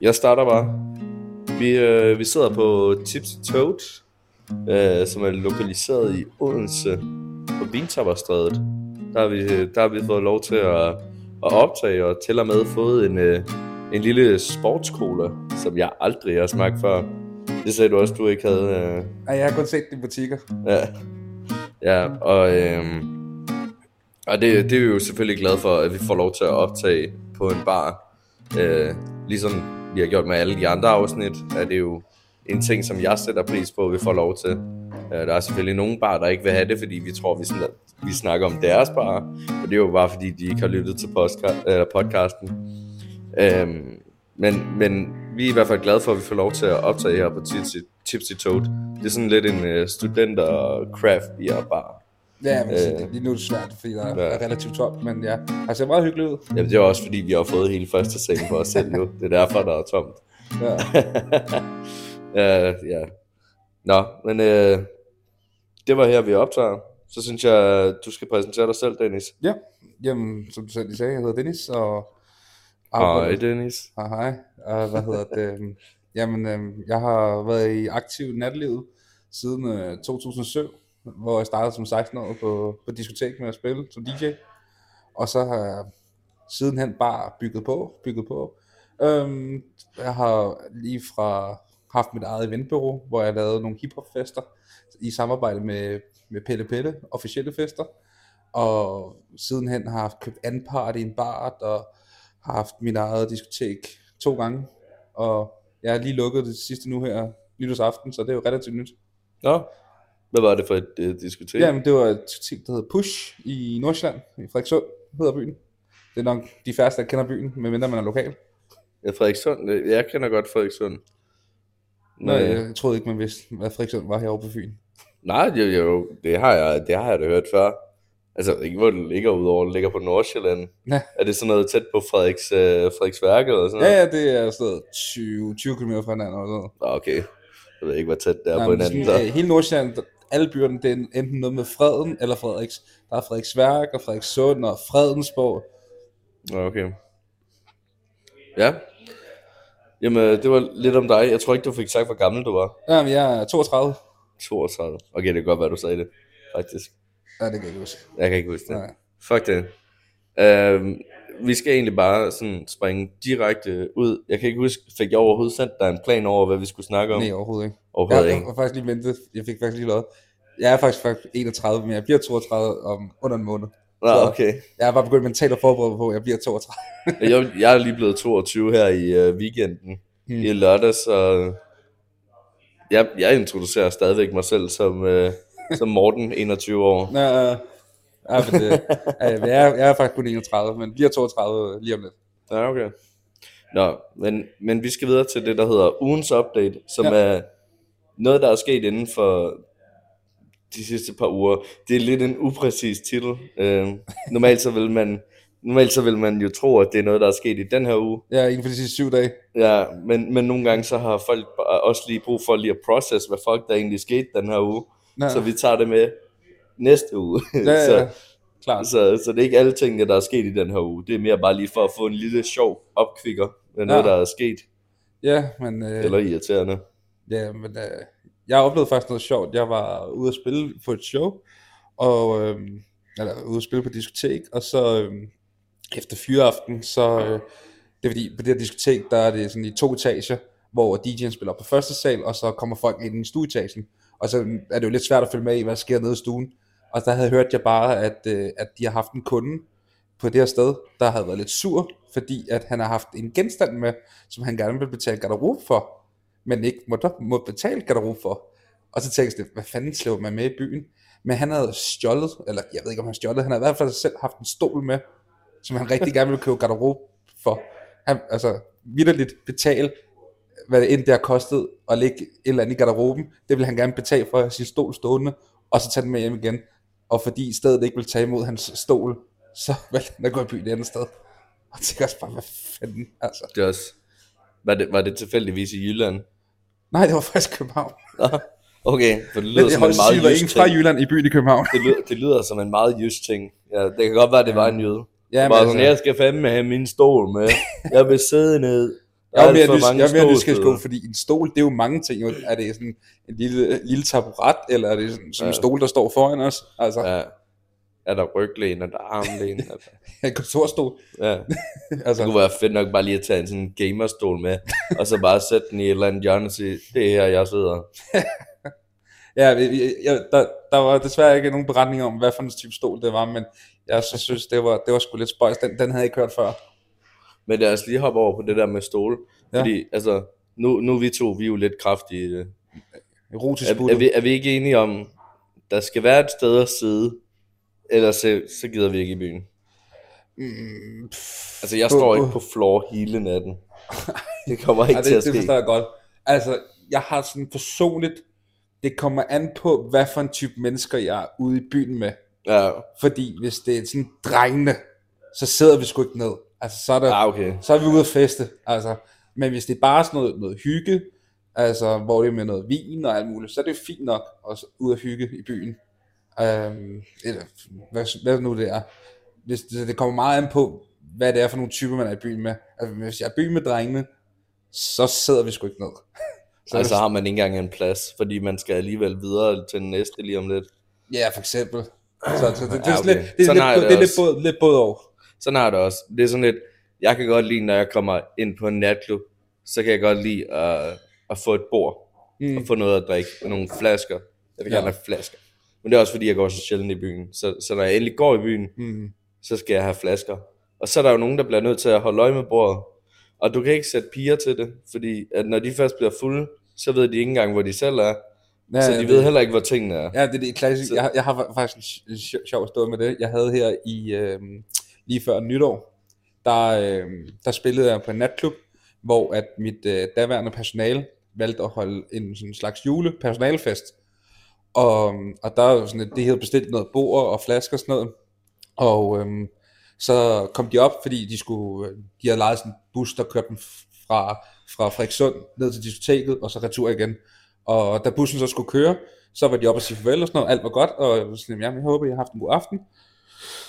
Jeg starter bare. Vi, øh, vi sidder på Tipsy Toad, øh, som er lokaliseret i Odense på Bintapperstrædet. Der har, vi, der har vi fået lov til at, at optage og til og med fået en, øh, en lille sportskola, som jeg aldrig har smagt før. Det sagde du også, du ikke havde. Øh, Ej, jeg har kun set det i butikker. Ja, ja og, øhm, og det, det er vi jo selvfølgelig glade for, at vi får lov til at optage på en bar. Øh, ligesom vi har gjort med alle de andre afsnit, er det jo en ting, som jeg sætter pris på, at vi får lov til. Øh, der er selvfølgelig nogle bar, der ikke vil have det, fordi vi tror, vi, sådan, vi snakker om deres bar. Og det er jo bare, fordi de ikke har lyttet til eller podcasten. Øhm, men, men vi er i hvert fald glade for, at vi får lov til at optage her på Tipsy, Tipsy Toad. Det er sådan lidt en uh, studenter craft beer bar. Ja, men Øh. øh, lige nu er det svært, fordi der Ja. er relativt tomt, men ja, har set meget hyggeligt ud. Jamen, det er også fordi, vi har fået hele første salen for os selv nu. Det er derfor, der er tomt. Ja. ja, ja. Nå, men øh, det var her, vi optager. Så synes jeg, du skal præsentere dig selv, Dennis. ja, jamen, som du selv sagde, jeg hedder Dennis, og... Hej, Dennis. Hej, hej. Og hvad hedder det? Jamen, øhm, jeg har været i aktiv natlivet siden øh, 2007, hvor jeg startede som 16-årig på, på diskotek med at spille som DJ. Og så har jeg sidenhen bare bygget på, bygget på. Øhm, jeg har lige fra haft mit eget eventbureau, hvor jeg lavede nogle hiphopfester i samarbejde med, med Pelle Pelle, officielle fester. Og sidenhen har jeg haft købt anpart i en bar, og har haft mit eget diskotek to gange. Og jeg har lige lukket det sidste nu her nytårsaften, så det er jo relativt nyt. Nå, hvad var det for et øh, diskotek? Jamen, det var et diskotek, der hedder Push i Nordsjælland, i Frederikssund hedder byen. Det er nok de færreste, der kender byen, medmindre man er lokal. Ja, Frederikssund. øh, Jeg kender godt Frederikssund. Nå, jeg, jeg troede ikke, man vidste, hvad Frederikssund var herovre på Fyn. Nej, jo, jo, det har jeg, det har jeg da hørt før. Altså, ikke hvor det ligger udover, det ligger på Nordsjælland. Ja. Er det sådan noget tæt på Frederiks, øh, Frederiksværk eller sådan noget? Ja, ja, det er sådan noget 20, 20 km fra hinanden eller sådan noget. Okay. Jeg ved ikke, hvor tæt det er Nej, på hinanden. sådan, Så. øh, hele Nordsjælland, alle byerne, det er enten noget med Freden eller Frederiks. Der er Frederiksværk og Frederikssund og Fredensborg. Okay. Ja. Jamen, øh, det var lidt om dig. Jeg tror ikke, du fik sagt, hvor gammel du var. Jamen, jeg er 32. 32. Okay, det kan godt være, du sagde det, faktisk. Ja, det kan jeg ikke huske. Jeg kan ikke huske det. Nej. Fuck det. Uh, vi skal egentlig bare sådan springe direkte ud. Jeg kan ikke huske, fik jeg overhovedet sendt dig en plan over, hvad vi skulle snakke om? Nej, overhovedet ikke. Overhovedet Jeg, jeg var faktisk lige ventet. Jeg fik faktisk lige lovet. Jeg er faktisk, faktisk 31, men jeg bliver 32 om under en måned. Nå, så- okay. Jeg er bare begyndt mentalt at forberede på, at jeg bliver 32. Jeg, jeg er lige blevet 22 her i uh, weekenden. Hmm. I lørdag, så jeg, jeg introducerer stadigvæk mig selv som, uh, som Morten, 21 år. Nå, øh, ja, men det, øh, jeg, er, jeg er faktisk kun 31, men bliver 32 lige om lidt. Ja, okay. Nå, men, men vi skal videre til det, der hedder ugens update, som. Ja. er noget, der er sket inden for de sidste par uger. Det er lidt en upræcis titel. Øh, normalt, så vil man, normalt så vil man jo tro, at det er noget, der er sket i den her uge. Ja, inden for de sidste syv dage. Ja, men, men nogle gange så har folk også lige brug for lige at process, hvad fuck der egentlig skete den her uge. Nå, Så vi tager det med næste uge. ja, ja, så, klart. så, så det er ikke alle tingene, der er sket i den her uge. Det er mere bare lige for at få en lille sjov opkvikker med noget, Ja. der er sket. Ja, men, øh, Eller irriterende ja, men øh, jeg oplevede faktisk noget sjovt. Jeg var ude at spille på et show, og, øh, eller ude at spille på et diskotek, og så øh, efter fyreaften, så øh, det er fordi, på det her diskotek, der er det sådan i to etager, hvor DJ'en spiller på første sal, og så kommer folk ind i stueetagen. Og så er det jo lidt svært at følge med i, hvad der sker nede i stuen. Og der havde hørt jeg bare, at, øh, at de har haft en kunde på det her sted, der havde været lidt sur, fordi at han har haft en genstand med, som han gerne vil betale garderobe for, men ikke må, må betale garderobe for. Og så tænkte jeg, hvad fanden slår man med i byen? Men han havde stjålet, eller jeg ved ikke om han stjålet, han havde i hvert fald selv haft en stol med, som han rigtig gerne ville købe garderobe for. Han, altså, vidderligt betale, hvad det end det har kostet at lægge et eller andet i garderoben, det ville han gerne betale for sin stol stående, og så tage den med hjem igen. Og fordi stedet ikke ville tage imod hans stol, så valgte han at gå i byen et andet sted. Og tænkte også bare, hvad fanden, altså. Det er også, var, det, var det tilfældigvis i Jylland? Nej, det var faktisk København. Okay, for det Men lyder jeg som en meget sige, jysk ingen fra ting. Jylland i byen i København. Det lyder, det lyder som en meget jysk ting. Ja, det kan godt være, det var en jøde. Ja, men altså, sådan, jeg skal fandme have min stol med. Jeg vil sidde ned. Jeg er mere, nys, jeg er mere nysgerrig på, fordi en stol, det er jo mange ting. Er det sådan en lille, lille taburet, eller er det sådan, som en stol, der står foran os? Altså, ja. Er der ryglæn, er der armlæn? Er der... en kontorstol. Ja. Altså, Det kunne være fedt nok bare lige at tage en sådan en gamerstol med, og så bare sætte den i et eller andet hjørne og sige, det er her, jeg sidder. ja, jeg, der, der var desværre ikke nogen beretning om, hvad for en type stol det var, men jeg så synes, det var, det var sgu lidt spøjs. Den, den havde jeg ikke hørt før. Men lad os lige hoppe over på det der med stole. Ja. Fordi, altså, nu, nu er vi to, vi er jo lidt kraftige i det. Erotisk Er, er, vi, er vi ikke enige om, der skal være et sted at sidde, ellers så, så gider vi ikke i byen. Mm, pff, Altså, jeg står på- ikke på floor hele natten. Det kommer ikke ja, til at det, det ske. forstår jeg godt. Altså, jeg har sådan personligt, det kommer an på, hvad for en type mennesker jeg er ude i byen med. Ja, Fordi hvis det er sådan drengene, så sidder vi sgu ikke ned. Altså, så er, der, ah, okay. så er vi ude at feste. Altså, men hvis det er bare sådan noget, noget hygge, altså, hvor det er med noget vin og alt muligt, så er det fint nok at ud at hygge i byen. Øhm, eller hvad, hvad nu det er. Hvis det, det kommer meget an på, hvad det er for nogle typer, man er i byen med. Altså, hvis jeg er i byen med drengene, så sidder vi sgu ikke ned. Så Altså har man ikke engang en plads, fordi man skal alligevel videre til den næste lige om lidt. Ja, for eksempel. Så, så det, det, Ja, er okay. lidt, det, er Sådan lidt, det, er lidt både, lidt både over. Sådan har jeg det også. Det er sådan lidt, jeg kan godt lide, når jeg kommer ind på en natklub, så kan jeg godt lide at, at få et bord, Mm. og få noget at drikke, og nogle flasker. Jeg vil gerne Ja. have flasker. Men det er også fordi, jeg går så sjældent i byen. Så, så når jeg endelig går i byen, Mm. så skal jeg have flasker. Og så er der jo nogen, der bliver nødt til at holde øje med bordet. Og du kan ikke sætte piger til det, fordi at når de først bliver fulde, så ved de ikke engang, hvor de selv er. Ja, så ja, de det- ved heller ikke, hvor tingene er. Ja, det er det klassiske. Så- Jeg, har- jeg har fa- faktisk en sj- sj- sjov historie med det. Jeg havde her i øh, lige før nytår, der, øh, der spillede jeg på en natklub, hvor at mit øh, daværende personale valgte at holde en sådan slags julepersonalefest. Og, og der er jo sådan, at de havde bestilt noget bord og flasker og sådan noget. Og øhm, så kom de op, fordi de skulle, øh, de havde lejet sådan en bus, der kørte dem fra, fra Frederikssund ned til diskoteket, og så retur igen. Og da bussen så skulle køre, så var de oppe og sige farvel og sådan noget, alt var godt, og jeg var sådan, jamen, jeg håber, I har haft en god aften.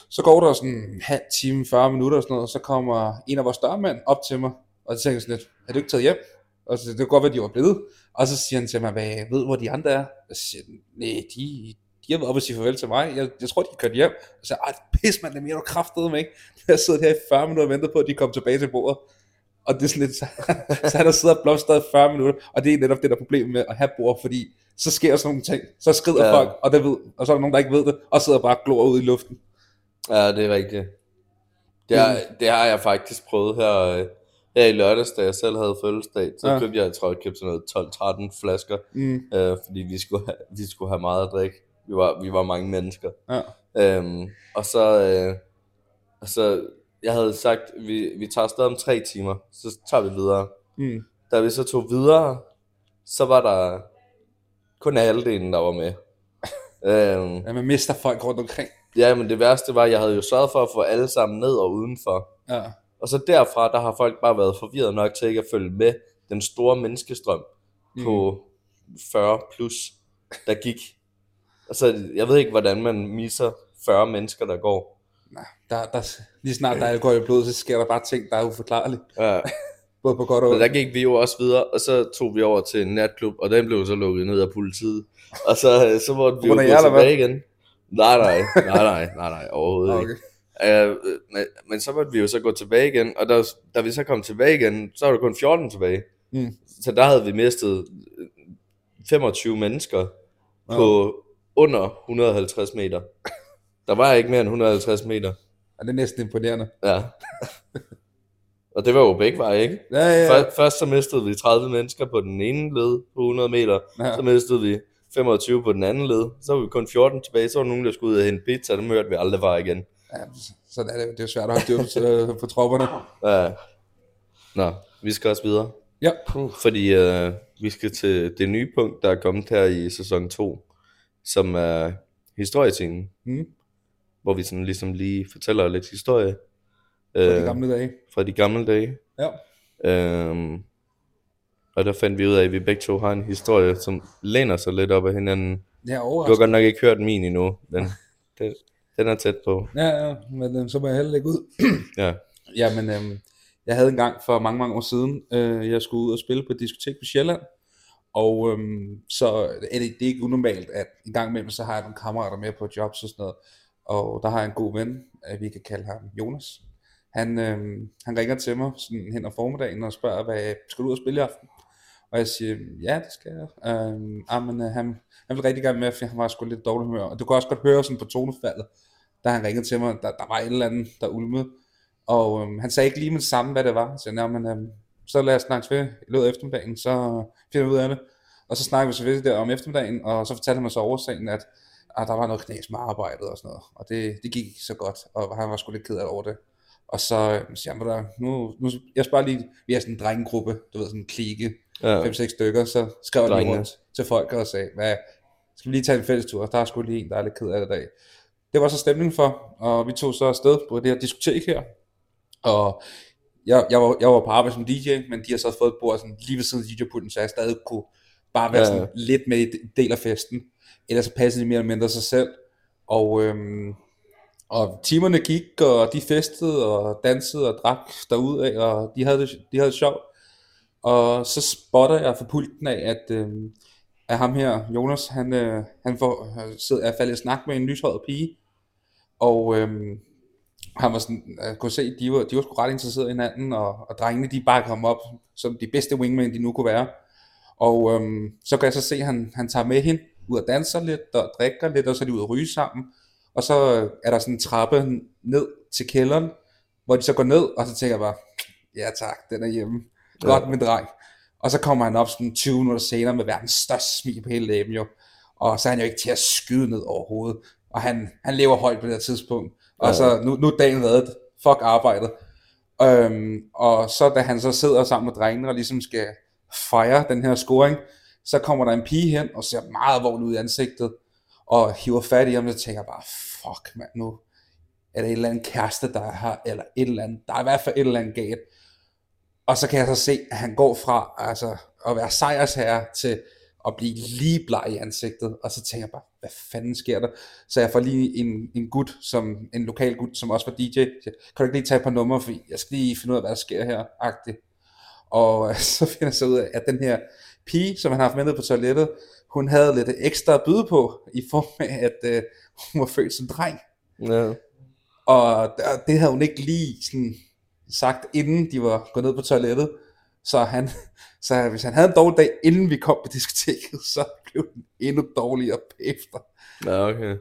Så går der sådan en halv time, 40 minutter og sådan noget, og så kommer en af vores dørmænd op til mig, og så tænker jeg sådan lidt, er du ikke taget hjem? Og så det kan godt være, de var blevet. Og så siger han til mig, hvad jeg ved, hvor de andre er. Og så siger nej, de, de har været oppe og sige farvel til mig. Jeg, jeg tror, de er kørt hjem. Og så ej, pis mand, det mener du kraftede mig ikke. Jeg sidder her i 40 minutter og venter på, at de kommer tilbage til bordet. Og det er sådan lidt, så, så han har siddet og blomstret i 40 minutter, og det er netop det, der er problemet med at have bord, fordi så sker sådan nogle ting, så skrider Ja. folk, og, det ved, og så er der nogen, der ikke ved det, og sidder bare og glor ud i luften. Ja, det er rigtigt. Det har, det har jeg faktisk prøvet her, her i lørdags, da jeg selv havde fødselsdag. Så Ja. ja. købte jeg, jeg tror, jeg købte sådan noget 12-13 flasker, Mm, øh, fordi vi skulle, have, vi skulle have meget at drikke. Vi var, vi var mange mennesker. ja. Øhm, og så, øh, og så, jeg havde sagt, vi, vi tager afsted om tre timer, så tager vi videre. Mm. Da vi så tog videre, så var der kun halvdelen, der var med. øhm, ja, man mister folk rundt omkring. ja, men det værste var, at jeg havde jo sørget for at få alle sammen ned og udenfor. Ja. Og så derfra, der har folk bare været forvirret nok til ikke at følge med den store menneskestrøm mm. på 40 plus, der gik. Altså, jeg ved ikke, hvordan man misser 40 mennesker, der går. Nej, der, der, lige snart der er alkohol i blodet, så sker der bare ting, der er uforklarlige. Ja. Både på godt og Men der gik vi jo også videre, og så tog vi over til en natklub, og den blev så lukket ned af politiet. Og så, så måtte vi jo gå tilbage igen. Nej, nej, nej, nej, nej, nej, overhovedet Okay. ikke. Uh, men, men så måtte vi jo så gå tilbage igen, og da, da vi så kom tilbage igen, så var der kun 14 tilbage. Mm. Så der havde vi mistet øh, 25 mennesker på under 150 meter. Der var ikke mere end 150 meter. Ja, det er næsten imponerende. Ja. og det var jo begge veje, ikke? Ja, ja, ja. Først, så mistede vi 30 mennesker på den ene led på 100 meter, Ja. ja. så mistede vi 25 på den anden led, så var vi kun 14 tilbage, så var nogen, der skulle ud og hente pizza, dem hørte vi aldrig fra igen. Ja så er det, det er jo svært at holde styr på, på tropperne. Ja. Nå, vi skal også videre, Ja. fordi øh, vi skal til det nye punkt, der er kommet her i sæson 2, som er historiescenen, Mm. hvor vi sådan ligesom lige fortæller lidt historie øh, de gamle dage. fra de gamle dage. Ja. Øhm, og der fandt vi ud af, at vi begge to har en historie, som læner sig lidt op af hinanden. Ja, Du har godt nok ikke hørt min endnu, men den, den er tæt på. Ja, ja, men øh, så må jeg heller lægge ud. Ja, Ja, men øhm, jeg, havde en gang for mange, mange år siden, øh, jeg skulle ud og spille på et diskotek på Sjælland, og øhm, så er det, det er ikke unormalt, at en gang imellem, så har jeg nogle kammerater med på jobs og sådan noget, og der har jeg en god ven, øh, vi kan kalde ham Jonas. Han, øhm, han ringer til mig sådan hen ad formiddagen og spørger, hvad, skal du ud og spille i aften? Og jeg siger, ja, det skal jeg. Øhm, ah, men, øh, han, han vil rigtig gerne med, for han var sgu lidt dårlig humør. Og du kan også godt høre sådan på tonefaldet, da han ringede til mig, der, der var et eller andet, der ulmede. Og øhm, han sagde ikke lige med det samme, hvad det var. Så jeg men øhm, så lad os snakke ved i løbet af eftermiddagen, så finder vi ud af det. Og så snakkede vi selvfølgelig der om eftermiddagen, og så fortalte han mig så oversagen, at, at der var noget knas med arbejdet og sådan noget. Og det, det gik ikke så godt, og han var sgu lidt ked af over det. Og så siger han, der, nu, nu, jeg spørger lige, vi er sådan en drengegruppe, du ved, sådan en klike, ja. 5-6 stykker, så skrev jeg lige rundt til folk og sagde, hvad, skal vi lige tage en fælles tur? Der er sgu lige en, der er lidt ked af det dag. Det var så stemningen for, og vi tog så afsted på det her diskotek her, og jeg, jeg, var, jeg var på arbejde som DJ, men de har så fået et bord sådan, lige ved siden af DJ-pulten, så jeg stadig kunne bare være ja. sådan lidt med i del af festen. Ellers så passede de mere eller mindre sig selv. Og, øhm, og timerne gik, og de festede og dansede og drak derud af, og de havde det, de havde det sjovt. Og så spotter jeg for pulten af, at, øh, at ham her, Jonas, han, øh, han får, sidder, er faldet i snak med en lyshåret pige. Og øh, han var sådan, jeg kunne se, de var, de var sgu ret interesserede i hinanden, og, og drengene, de bare kom op som de bedste wingmen, de nu kunne være. Og øhm, så kan jeg så se, at han, han tager med hende ud og danser lidt, og drikker lidt, og så er de ud og ryge sammen. Og så er der sådan en trappe ned til kælderen, hvor de så går ned, og så tænker jeg bare, ja tak, den er hjemme. Godt ja. med dreng. Og så kommer han op sådan 20 minutter senere med verdens største smil på hele læben jo. Og så er han jo ikke til at skyde ned overhovedet. Og han, han lever højt på det her tidspunkt. Og ja. så nu, nu er dagen reddet. Fuck arbejdet. Øhm, og så da han så sidder sammen med drengene og ligesom skal fejre den her scoring, så kommer der en pige hen og ser meget alvorligt ud i ansigtet, og hiver fat i ham, og så tænker jeg bare, fuck mand, nu er der et eller andet kæreste, der er her, eller et eller andet, der er i hvert fald et eller andet galt. Og så kan jeg så se, at han går fra altså, at være sejrsherre til at blive lige bleg i ansigtet, og så tænker jeg bare, hvad fanden sker der? Så jeg får lige en, en gut, som, en lokal gut, som også var DJ, siger, kan du ikke lige tage et par numre, for jeg skal lige finde ud af, hvad der sker her, agtigt. Og øh, så finder jeg så ud af, at den her pige, som han har haft på toilettet, hun havde lidt ekstra at byde på, i form af, at øh, hun var født som dreng. Ja. Og det havde hun ikke lige sådan sagt, inden de var gået ned på toilettet. Så, han, så hvis han havde en dårlig dag, inden vi kom på diskoteket, så blev den endnu dårligere efter. Ja, okay.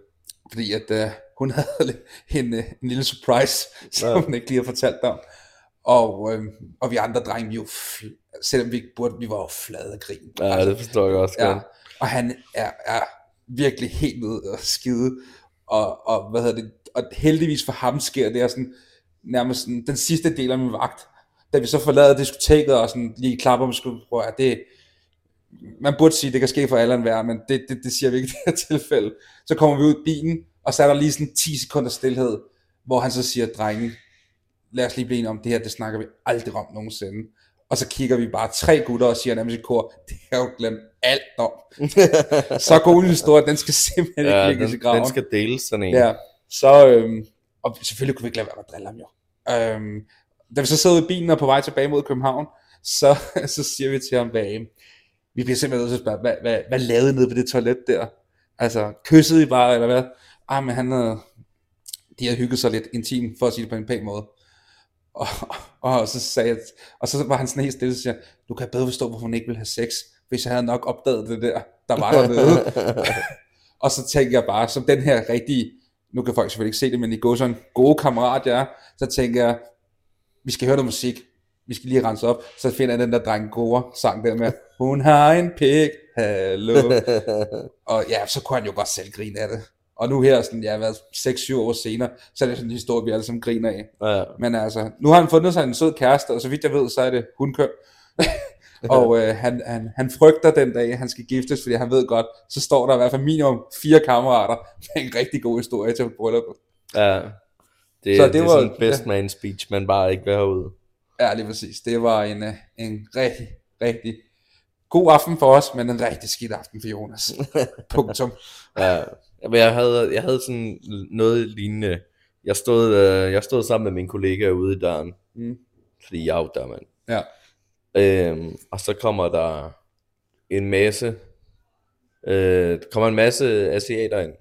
Fordi at uh, hun havde en, øh, en lille surprise, som ja. hun ikke lige har fortalt om. Og, øh, og vi andre drenge, vi jo, selvom vi ikke burde, vi var jo flade af grin. Ja, altså, det forstår jeg også ja, Og han er, er virkelig helt ude og skide. Og, og, hvad hedder det, og heldigvis for ham sker det er sådan, nærmest sådan, den sidste del af min vagt, da vi så forlader diskoteket og sådan lige klapper om skulderen, prøv at det, man burde sige, det kan ske for alle en værd, men det, det, det siger vi ikke i det her tilfælde. Så kommer vi ud i bilen, og så er der lige sådan 10 sekunder stillhed, hvor han så siger, drengen, lad os lige blive enige om, det her, det snakker vi aldrig om nogensinde. Og så kigger vi bare tre gutter og siger nærmest i kor, det har jo glemt alt om. så god en historie, den skal simpelthen ja, ikke ligge i graven. Den skal deles sådan en. Ja, så, øhm, og selvfølgelig kunne vi ikke lade være med at drille ham jo. Øhm, da vi så sidder i bilen og på vej tilbage mod København, så, så siger vi til ham, hvad, vi bliver simpelthen nødt til at spørge, hvad, hvad, hvad lavede I nede på det toilet der? Altså, kyssede I bare, eller hvad? Ah, men han havde, de havde hygget sig lidt intimt, for at sige det på en pæn måde. Og, og, så sagde jeg, og så var han sådan helt stille og siger, du kan bedre forstå, hvorfor hun ikke vil have sex, hvis jeg havde nok opdaget det der, der var dernede. og så tænkte jeg bare, som den her rigtige, nu kan folk selvfølgelig ikke se det, men i går sådan gode kammerat jeg er, så tænker jeg, vi skal høre noget musik, vi skal lige rense op, så finder jeg den der dreng gode sang der med, hun har en pik, hallo. og ja, så kunne han jo godt selv grine af det. Og nu her, sådan, jeg har været 6-7 år senere, så er det sådan en historie, vi alle sammen griner af. Ja. Men altså, nu har han fundet sig en sød kæreste, og så vidt jeg ved, så er det hundkøn. og øh, han, han, han frygter den dag, han skal giftes, fordi han ved godt, så står der i hvert fald minimum fire kammerater med en rigtig god historie til brylluppet. Ja, det, så det, det var, sådan best man speech, man bare ikke vil have ud. Ja, lige præcis. Det var en, øh, en rigtig, rigtig god aften for os, men en rigtig skidt aften for Jonas. Punktum. ja, jeg havde, jeg havde sådan noget lignende. Jeg stod, øh, jeg stod sammen med min kollega ude i døren. Mm. Fordi jeg er jo der, mand. Ja. Øhm, og så kommer der en masse, øh, der kommer en masse asiater ind.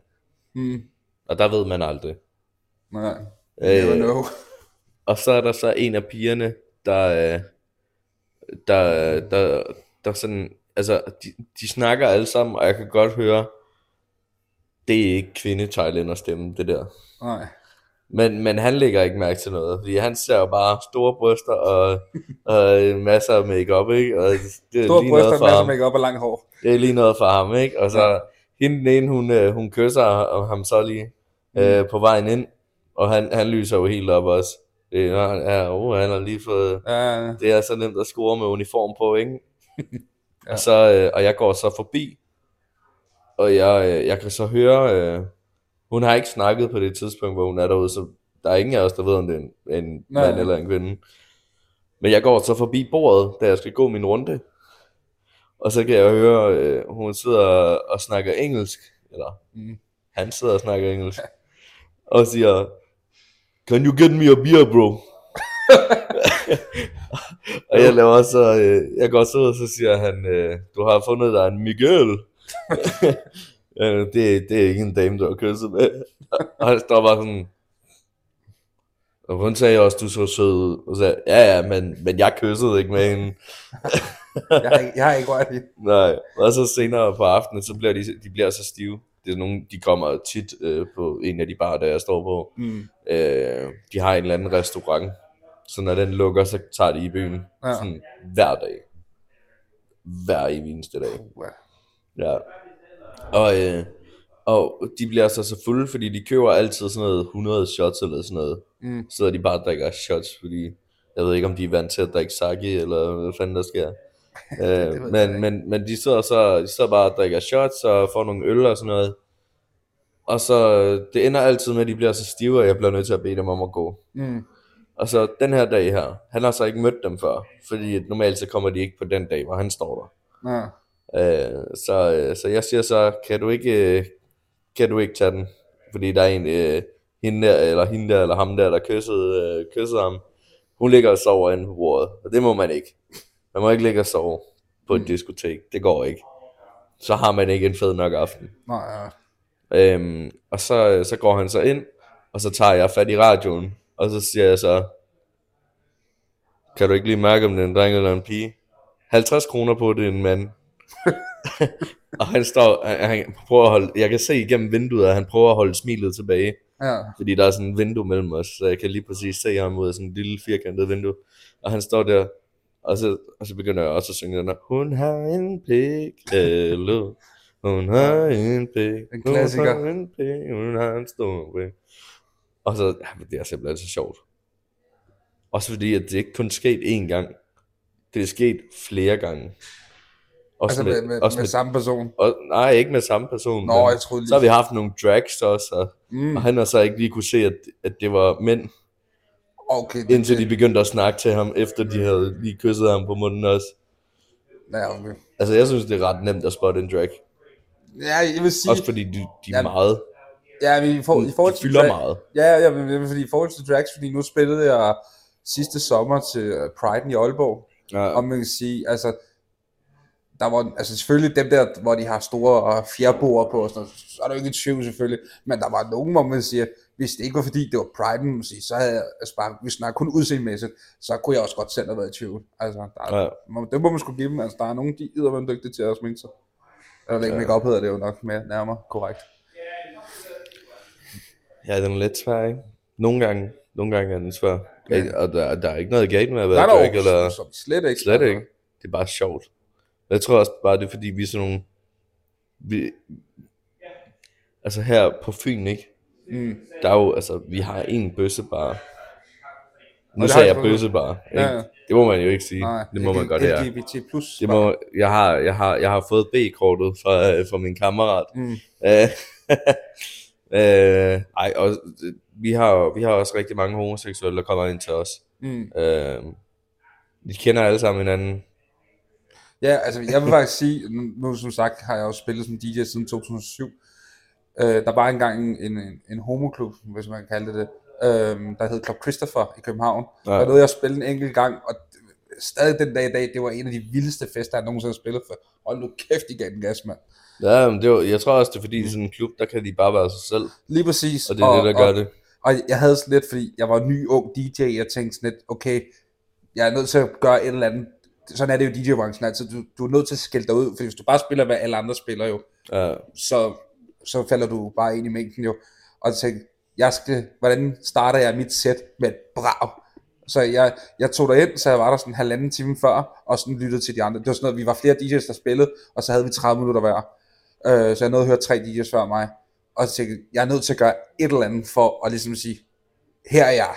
Mm. Og der ved man aldrig. Nej. You never Øh, know. Og så er der så en af pigerne, der, øh, der, der, der sådan, altså, de, de snakker alle sammen, og jeg kan godt høre, det er ikke kvinde stemme, det der. Nej. Men, men han lægger ikke mærke til noget, fordi han ser jo bare store bryster og, og masser af makeup, ikke? Og det er Stor lige bryster, noget for masser af ham. makeup og langt hår. Det er lige noget for ham, ikke? Og så Ja. hende den ene, hun, øh, hun kysser ham så lige øh, på vejen ind, og han, han lyser jo helt op også. Det er, når han, ja, oh, han har lige fået, Ja, det er så nemt at score med uniform på, ikke? Ja. ja. og, så, øh, og jeg går så forbi, og jeg, øh, jeg kan så høre, øh, hun har ikke snakket på det tidspunkt, hvor hun er derude, så der er ingen af os, der ved, om det er en, en Nej. mand eller en kvinde. Men jeg går så forbi bordet, da jeg skal gå min runde, og så kan jeg høre, øh, hun sidder og snakker engelsk, eller Mm. han sidder og snakker engelsk, og siger, Can you get me a beer, bro? og jeg laver så, øh, jeg går så ud, og så siger han, øh, du har fundet dig en Miguel. Det, det er ikke en dame, du har kysset med. og han står bare sådan, og hun sagde også, du så sød ud. Og så sagde, ja, ja, men, men jeg kyssede ikke med hende. jeg, har ikke, jeg har ikke rørt. Nej, og så senere på aftenen, så bliver de, de bliver så stive. Det er nogle, de kommer tit øh, på en af de barer, der jeg står på. Mm. Øh, de har en eller anden restaurant, så når den lukker, så tager de i byen. Ja. Sådan hver dag. Hver evig eneste dag. Uh, Ja. Og, øh, og de bliver så så fulde, fordi de køber altid sådan noget 100 shots eller sådan noget. Mm. Så de bare og drikker shots, fordi jeg ved ikke, om de er vant til at drikke sake, eller hvad fanden der sker. øh, men, men, men de sidder så de sidder bare og drikker shots og får nogle øl og sådan noget. Og så det ender altid med, at de bliver så stive, at jeg bliver nødt til at bede dem om at gå. Mm. Og så den her dag her, han har så ikke mødt dem før, fordi normalt så kommer de ikke på den dag, hvor han står der. Ja. Øh, så, øh, så jeg siger så, kan du ikke, øh, kan du ikke tage den? Fordi der er en, øh, hende der, eller hende der, eller ham der, der kyssede, øh, kyssede ham. Hun ligger og sover inde på bordet, og det må man ikke. Man må ikke ligge og sove på et diskotek. Det går ikke. Så har man ikke en fed nok aften. Nej, ja. Øhm, og så, så går han så ind, og så tager jeg fat i radioen, og så siger jeg så, kan du ikke lige mærke, om det er en dreng eller en pige? 50 kroner på, det er en mand. og han står, han, prøver at holde, jeg kan se igennem vinduet, at han prøver at holde smilet tilbage, ja. fordi der er sådan et vindue mellem os, så jeg kan lige præcis se ham ud af sådan et lille firkantet vindue. Og han står der, og så, og så begynder jeg også at synge den der, hun har en pik, hello. Hun har en pik, En klassiker. hun har en pik, hun har en stor pik. Og så, ja, det er simpelthen så sjovt. Også fordi, at det ikke kun sket én gang. Det er sket flere gange. Også Altså med, med, også med, samme person. og, nej, ikke med samme person. Nå, men jeg troede lige. Så har vi haft nogle drags også, og, Mm. og han har så ikke lige kunne se, at, at det var mænd, Okay, det, indtil de begyndte at snakke til ham, efter de havde lige kysset ham på munden også. Ja, okay. Altså, jeg synes, det er ret nemt at spotte en drag. Ja, jeg vil sige... Også fordi de, de er Jamen, meget, Ja, men i, for, i forhold til fylder drag- meget. Ja, ja, men, men fordi i forhold til drags, fordi nu spillede jeg sidste sommer til øh, Pride i Aalborg, Ja, og man kan sige, altså, der var, altså selvfølgelig dem der, hvor de har store fjerboer på, og sådan noget, så er der jo ikke en tvivl selvfølgelig, men der var nogen, hvor man siger, hvis det ikke var fordi, det var Pride, man siger, så havde jeg, altså bare, hvis snakker kun udseendemæssigt, så kunne jeg også godt selv have været i tvivl. Altså, der er, Ja. det må man skulle give dem, altså der er nogen, de er dygtige til at sminke sig. Eller ikke ja. make-up hedder det jo nok mere nærmere korrekt. ja, den er lidt svær, ikke? Nogle gange, nogle gange er den svær. Ja. Og der, der er ikke noget galt med at være drag, eller som slet ikke. slet ikke. Det er bare sjovt. Jeg tror også bare, det er fordi, vi er sådan nogle... Vi, altså her på Fyn, ikke? Mm. Der er jo, altså, vi har en bøssebar. Nu det sagde jeg bøssebar, ikke? Ja, ja. Det må man jo ikke sige. Nej, det må man godt her. LGBT plus. Det må, jeg, har, jeg, har, jeg har fået B-kortet fra, øh, fra min kammerat. Mm. Øh, øh, ej, og øh, vi har, vi har også rigtig mange homoseksuelle, der kommer ind til os. Mm. Øh, vi kender alle sammen hinanden. Ja, altså jeg vil faktisk sige, nu, som sagt har jeg jo spillet som DJ siden 2007. Øh, der var engang en, en, en homoklub, hvis man kan kalde det øhm, der hed Club Christopher i København. Ja. Der nåede jeg at spille en enkelt gang, og stadig den dag i dag, det var en af de vildeste fester, jeg nogensinde har spillet for. Hold nu kæft, de gav den gas, mand. Ja, men det var, jeg tror også, det er fordi, i sådan en klub, der kan de bare være sig selv. Lige præcis. Og det er det, der gør og, det. Og jeg havde sådan lidt, fordi jeg var ny ung DJ, jeg tænkte sådan lidt, okay, jeg er nødt til at gøre et eller andet. Sådan er det jo DJ-branchen altid. Du, du er nødt til at skille dig ud, for hvis du bare spiller, hvad alle andre spiller jo, Ja, så, så falder du bare ind i mængden jo. Og tænkte, jeg skal, hvordan starter jeg mit sæt med et brag? Så jeg, jeg tog derind, så jeg var der sådan en halvanden time før, og sådan lyttede til de andre. Det var sådan noget, vi var flere DJ's, der spillede, og så havde vi 30 minutter hver. Øh, så jeg nåede at høre tre DJ's før mig. Og så tænkte jeg, er nødt til at gøre et eller andet for at ligesom sige, her er jeg.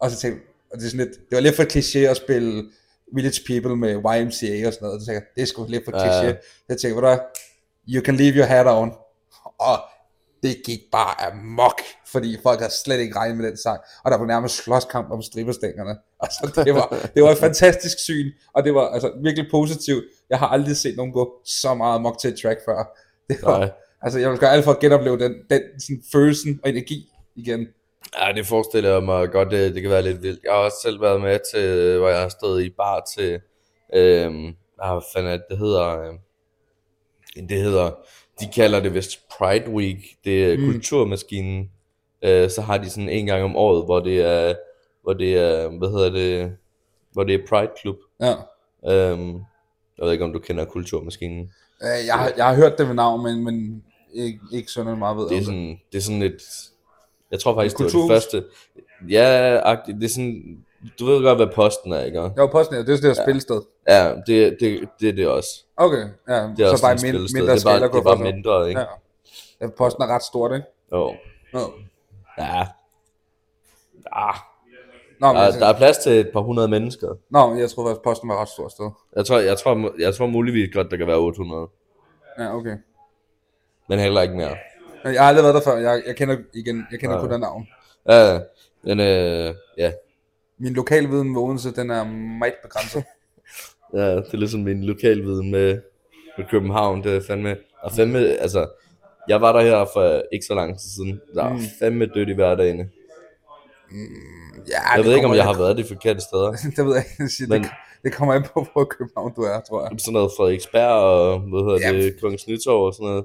Og så tænkte jeg, og det, er sådan lidt, det var lidt for kliché at spille Village People med YMCA og sådan noget. Så tænkte jeg, det er sgu lidt for Ja. kliché. Jeg tænkte, ved du hvad, you can leave your hat on. Og det gik bare amok, fordi folk havde slet ikke regnet med den sang, og der var nærmest slåskamp om stripperstængerne. Altså, det var, det var et fantastisk syn, og det var altså, virkelig positivt. Jeg har aldrig set nogen gå så meget amok til et track før. Det var, Nej. altså, jeg vil gøre alt for at genopleve den, den sådan, følelsen og energi igen. Ja, det forestiller jeg mig godt, det, det kan være lidt vildt. Jeg har også selv været med til, hvor jeg har stået i bar til, øhm, ah, fanden er det, det hedder, øhm, det hedder, de kalder det vist Pride Week, det er Mm. kulturmaskinen, øh, så har de sådan en gang om året, hvor det er, hvor det er, hvad hedder det, hvor det er Pride Club. Ja. Øhm, jeg ved ikke, om du kender kulturmaskinen. Øh, Jeg, har- jeg har hørt det ved navn, men, men ikke, ikke sådan meget ved Det er sådan, det er sådan et, jeg tror faktisk, det var det første, ja, det er sådan, du ved godt, hvad posten er, ikke? Var på sådan, det er sådan et ja. spilsted. Ja, det, det, det er det også. Okay, ja, Det er så også bare sådan et mind, spillested. mindre det er bare, det er bare mindre, ikke? Ja. ja. Posten er ret stort, ikke? Jo. Ja. Ja. Ah, Nå, men, der, der er plads til et par hundrede mennesker. nå, men jeg tror faktisk, posten var et ret stort sted. Jeg tror, jeg tror, jeg tror muligvis godt, der kan være 800. Ja, okay. Men heller ikke mere. Men Jeg har aldrig været der før. Jeg, jeg kender igen, jeg kender Ja. kun den navn. Ja, men øh, ja. Min lokalviden med Odense, den er meget begrænset. ja, det er ligesom min lokalviden med, med København. Det er fandme, og fandme, altså, jeg var der her for ikke så lang tid siden. Der er Mm. fandme dødt i hverdagen. Ja, Jeg ved ikke, om jeg har været de forkerte steder. det ved jeg ikke. Men- Det, det kommer an på, hvor København du er, tror jeg. Sådan noget Frederiksberg og, hvad hedder Ja. det, Kongens Nytorv og sådan noget.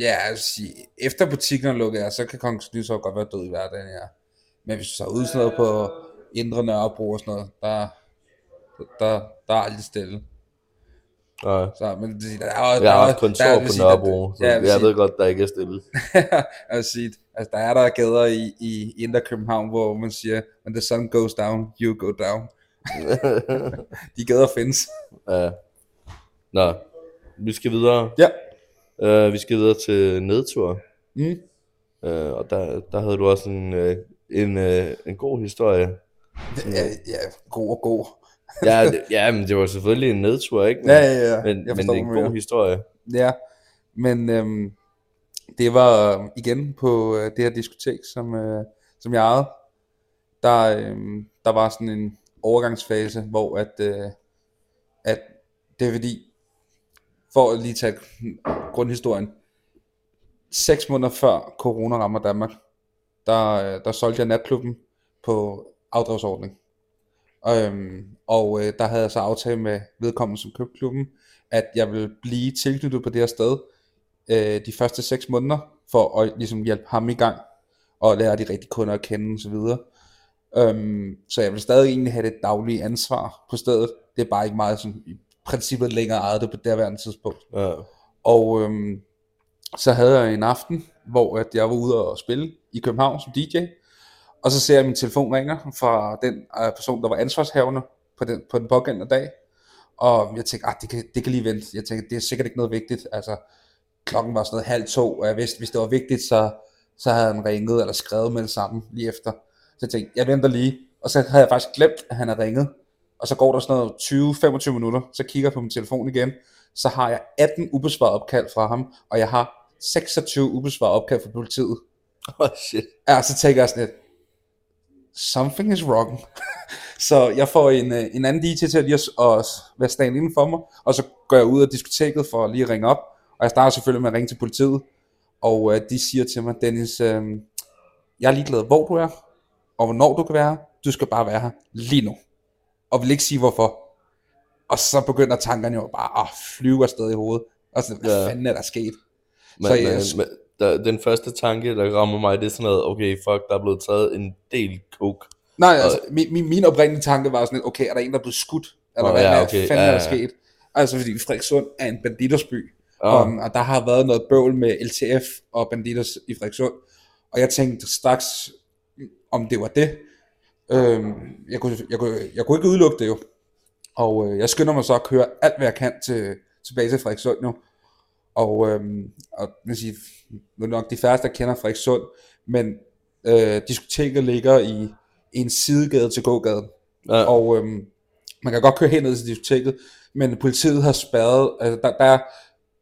Ja, sige, efter butikken er lukket, så kan Kongens Nytorv godt være død i hverdagen, ja. Men hvis du så sådan noget på Indre Nørrebro og sådan noget, der, der, der er aldrig stille. Nej. Så, men det, der er, Jeg har der, kontor der, på Nørrebro, så ja, jeg, jeg sige- ved godt, der ikke er stille. jeg vil sige, altså der er der gader i, i Indre København, hvor man siger, when the sun goes down, you go down. De gader findes. ja. Nå, vi skal videre. Ja. Uh, vi skal videre til nedtur. Mm. Uh, og der, der havde du også en, uh, en, uh, en god historie. Ja, ja, god og god. Ja, det, ja, men det var selvfølgelig en nedtur, ikke? Men, Ja, ja, ja. men, men det er en god mener. historie. Ja, men øhm, det var øhm, igen på øh, det her diskotek, som, øh, som jeg ejede. Der, øhm, der var sådan en overgangsfase, hvor at, øh, at det er fordi, for at lige tage grundhistorien, seks måneder før corona rammer Danmark, der, øh, der solgte jeg natklubben på afdragsordning. Øhm, og øh, der havde jeg så aftale med vedkommende, som købte klubben, at jeg ville blive tilknyttet på det her sted øh, de første 6 måneder, for at ligesom hjælpe ham i gang, og lære de rigtige kunder at kende osv. Øhm, så jeg vil stadig egentlig have det daglige ansvar på stedet. Det er bare ikke meget sådan, i princippet længere ejet det på det her tidspunkt. Ja. Og øhm, så havde jeg en aften, hvor at jeg var ude og spille i København som DJ, og så ser jeg, at min telefon ringer fra den øh, person, der var ansvarshavende på den, på den pågældende dag. Og jeg tænkte, ah, det, kan, det kan lige vente. Jeg tænkte, det er sikkert ikke noget vigtigt. Altså, klokken var sådan noget halv to, og jeg vidste, hvis det var vigtigt, så, så havde han ringet eller skrevet med det samme lige efter. Så jeg tænkte, jeg venter lige. Og så havde jeg faktisk glemt, at han havde ringet. Og så går der sådan noget 20-25 minutter, så kigger jeg på min telefon igen, så har jeg 18 ubesvarede opkald fra ham, og jeg har 26 ubesvarede opkald fra politiet. Oh, shit. Ja, så tænker jeg sådan lidt, something is wrong. så jeg får en, øh, en anden DJ til at lige at, at være stand inden for mig, og så går jeg ud af diskoteket for lige at ringe op, og jeg starter selvfølgelig med at ringe til politiet, og øh, de siger til mig, Dennis, øh, jeg er ligeglad, hvor du er, og hvornår du kan være her. Du skal bare være her lige nu. Og vil ikke sige hvorfor. Og så begynder tankerne jo bare at flyve afsted i hovedet. Og så, hvad Ja. fanden er der sket? Men, Så men, jeg- men der, den første tanke, der rammer mig, det er sådan noget, okay, fuck, der er blevet taget en del coke. Nej, altså, min, min, min oprindelige tanke var sådan lidt, okay, er der en, der er blevet skudt? Eller Nå, hvad, ja, okay, fanden ja, er der ja. sket? Altså, fordi Frederikssund er en banditersby, Ah. um, og der har været noget bøvl med LTF og banditers i Frederikssund. Og jeg tænkte straks, om det var det. Øhm, jeg, kunne, jeg, kunne, jeg kunne ikke udelukke det jo. Og øh, jeg skynder mig så at køre alt, hvad jeg kan til, tilbage til Frederikssund nu. Og, øhm, og man siger, nu er det nok de færreste, der kender Frederikssund, men øh, diskoteket ligger i, en sidegade til gågaden. Ja. Og øhm, man kan godt køre herned til diskoteket, men politiet har spærret, altså der, der er,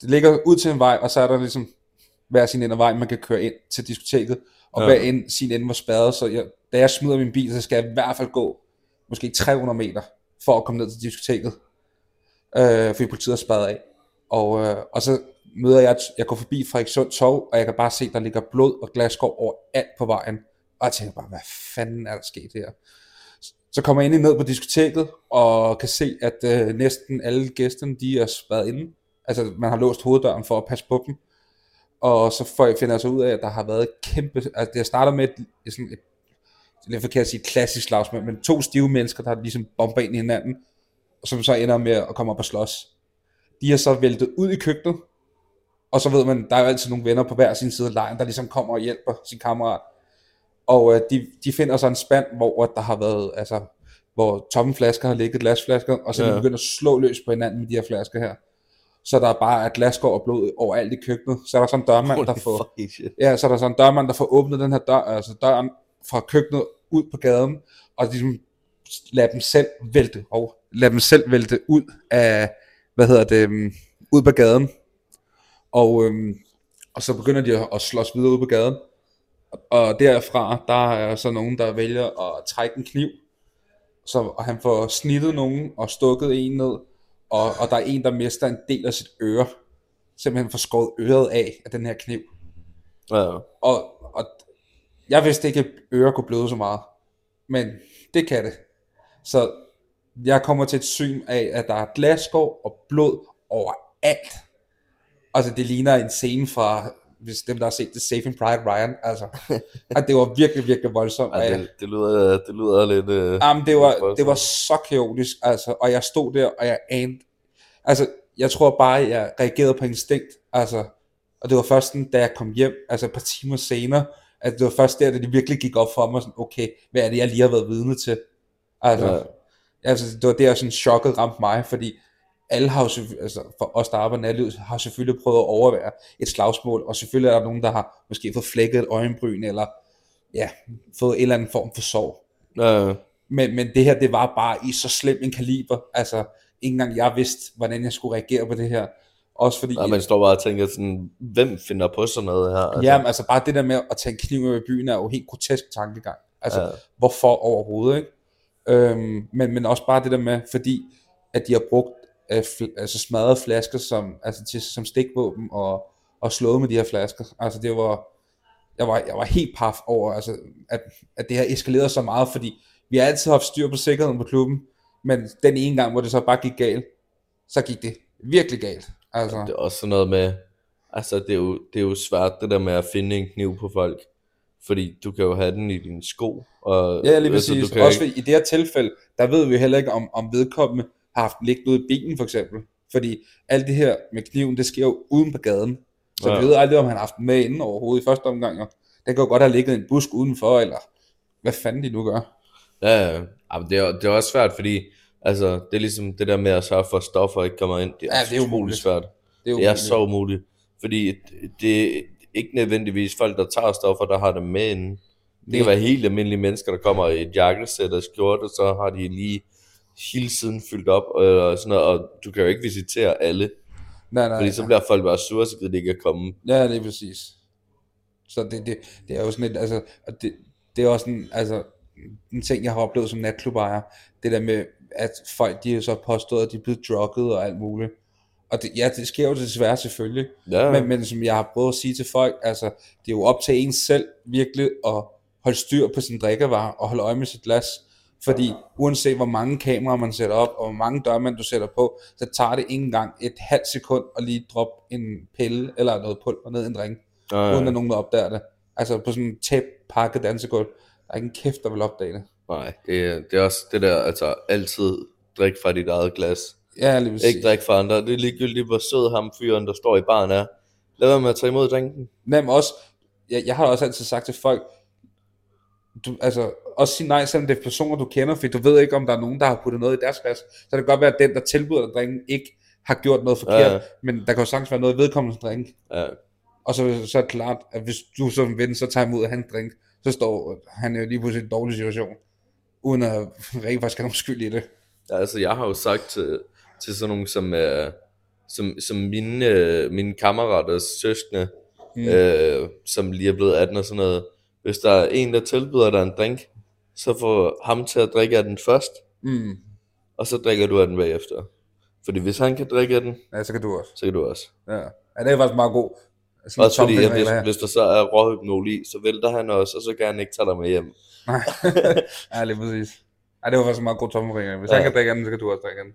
det ligger ud til en vej, og så er der ligesom hver sin ende af vejen, man kan køre ind til diskoteket, og ja. hver end, sin ende var spærret, så jeg, da jeg smider min bil, så skal jeg i hvert fald gå måske 300 meter, for at komme ned til diskoteket, øh, fordi politiet har spadet af. Og, øh, og så møder jeg, jeg går forbi Frederikssund Torv, og jeg kan bare se, der ligger blod og glasskår over alt på vejen. Og jeg tænker bare, hvad fanden er der sket her? Så kommer jeg ind ned på diskoteket, og kan se, at øh, næsten alle gæsterne, de er spadet inde. Altså, man har låst hoveddøren for at passe på dem. Og så finder jeg så ud af, at der har været kæmpe... Altså, det starter med et, et, sådan et, det er forkert at sige et klassisk slagsmål, men to stive mennesker, der ligesom bomber ind i hinanden, og som så ender med at komme op og slås. De er så væltet ud i køkkenet, og så ved man, der er jo altid nogle venner på hver sin side af lejen, der ligesom kommer og hjælper sin kammerat. Og øh, de, de finder så en spand, hvor der har været, altså, hvor tomme flasker har ligget glasflasker, og så er de Ja. begyndt at slå løs på hinanden med de her flasker her. Så der er bare er glasskår og blod overalt i køkkenet. Så er der sådan en dørmand, der får, ja, så er der sådan en dørmand, der får åbnet den her dør, altså døren fra køkkenet ud på gaden, og de ligesom lader dem selv vælte, og lader dem selv vælte ud af, hvad hedder det, um, ud på gaden. Og, øhm, og så begynder de at, at slås videre ud på gaden. Og derfra, der er så nogen, der vælger at trække en kniv. Så og han får snittet nogen og stukket en ned. Og, og der er en, der mister en del af sit øre. Simpelthen får skåret øret af af den her kniv. Ja. Og, og jeg vidste ikke, at ører kunne bløde så meget. Men det kan det. Så jeg kommer til et syn af, at der er glasskår og blod overalt. Altså det ligner en scene fra, hvis dem der har set Safe in Private Ryan. Altså, at det var virkelig, virkelig voldsomt. Ja, det, det, lyder, det lyder lidt... Øh, Jamen, det var, voldsomt. det var så kaotisk, altså, og jeg stod der, og jeg anede, altså, jeg tror bare, jeg reagerede på instinkt, altså, og det var først da jeg kom hjem, altså et par timer senere, at det var først der, da det virkelig gik op for mig, sådan, okay, hvad er det, jeg lige har været vidne til? Altså, Ja. altså det var der, sådan chokket ramte mig, fordi alle har jo, altså for os, der arbejder i nattelivet, har selvfølgelig prøvet at overvære et slagsmål, og selvfølgelig er der nogen, der har måske fået flækket et øjenbryn, eller ja, fået en eller anden form for sorg. ja. Men, men det her, det var bare i så slem en kaliber. Altså, ikke engang jeg vidste, hvordan jeg skulle reagere på det her. Også fordi, Ja, man står bare og tænker sådan, hvem finder på sådan noget her? Altså, ja, men altså bare det der med at tage en kniv med i byen, er jo helt grotesk tankegang. Altså, Ja. hvorfor overhovedet, ikke? Øhm, men, men også bare det der med, fordi at de har brugt øh, fl- altså smadrede flasker som, altså til, som stikvåben og, og slået med de her flasker. Altså det var, jeg var, jeg var helt paf over, altså, at, at det har eskaleret så meget, fordi vi har altid haft styr på sikkerheden på klubben, men den ene gang, hvor det så bare gik galt, så gik det virkelig galt. Altså, Det er også sådan noget med, altså det er, jo, det er jo svært det der med at finde en kniv på folk, fordi du kan jo have den i dine sko. Og, ja, lige altså, præcis. du kan Også ikke, i det her tilfælde, der ved vi heller ikke, om, om vedkommende har haft den liggende ude i bilen, for eksempel. Fordi alt det her med kniven, det sker jo uden på gaden. Så Ja. vi ved aldrig, om han har haft den med inden overhovedet i første omgang. Og den kan jo godt have ligget i en busk udenfor, eller hvad fanden de nu gør. ja, ja. Ja, men det, er, det er også svært, fordi altså, det er ligesom det der med at sørge for, at stoffer ikke kommer ind. Det er, Ja, det er umuligt. svært. Det er, Det er umuligt. så umuligt. Fordi det er ikke nødvendigvis folk, der tager stoffer, der har dem med inden. Det kan Nej. være helt almindelige mennesker, der kommer i et jakkesæt og skjorte, så har de lige hele tiden fyldt op øh, og sådan noget, og du kan jo ikke visitere alle, nej, nej, fordi så bliver folk bare sure, så de ikke at komme. Ja, det er præcis. Så det, det, det er jo sådan et, altså, det, det er også en, altså, en ting, jeg har oplevet som natklubejer, det der med, at folk, de er så påstået, at de er blevet drugget og alt muligt. Og det, ja, det sker jo desværre selvfølgelig, Ja, men, men som jeg har prøvet at sige til folk, altså, det er jo op til en selv virkelig at, holde styr på sin drikkevarer og holde øje med sit glas. Fordi uanset hvor mange kameraer man sætter op, og hvor mange dørmænd du sætter på, så tager det ikke engang et halvt sekund at lige droppe en pille eller noget pulver ned i en drink, Nej, uden at nogen opdager det. Altså på sådan en tæt pakket dansegulv. Der er ikke en kæft, der vil opdage det. Nej det, er- det er også det der, altså altid drik fra dit eget glas. Ja, lige præcis. Ikke drik fra andre. Det er ligegyldigt, hvor sød ham fyren, der står i baren er. Lad være med at tage imod drinken. Nem også, jeg, jeg har også altid sagt til folk, du, altså, også sige nej, selvom det er personer, du kender, fordi du ved ikke, om der er nogen, der har puttet noget i deres glas. Så det kan godt være, at den, der tilbyder dig drinken, ikke har gjort noget forkert, Ja, men der kan jo sagtens være noget vedkommende drink. Ja, Og så, så er det klart, at hvis du som ven så tager imod hans drink, så står han jo lige pludselig i en dårlig situation, uden at rent faktisk have nogen skyld i det. Ja, altså jeg har jo sagt til, til sådan nogle som, øh, som, som mine, øh, mine kammeraters søskende, mm. øh, som lige er blevet 18 og sådan noget, hvis der er en, der tilbyder dig en drink, så få ham til at drikke af den først, Mm. og så drikker du af den bagefter. Fordi hvis han kan drikke af den, Ja, så kan du også. så kan du også. Ja, ja det er faktisk meget god. Sådan Også fordi, at hvis, hvis der så er råhypnol i, så vælter han også, og så kan han ikke tage dig med hjem. Nej, ja, lige præcis. Ja, det var faktisk en meget god tommelfinger. Hvis Ja. han kan drikke den, så kan du også drikke den.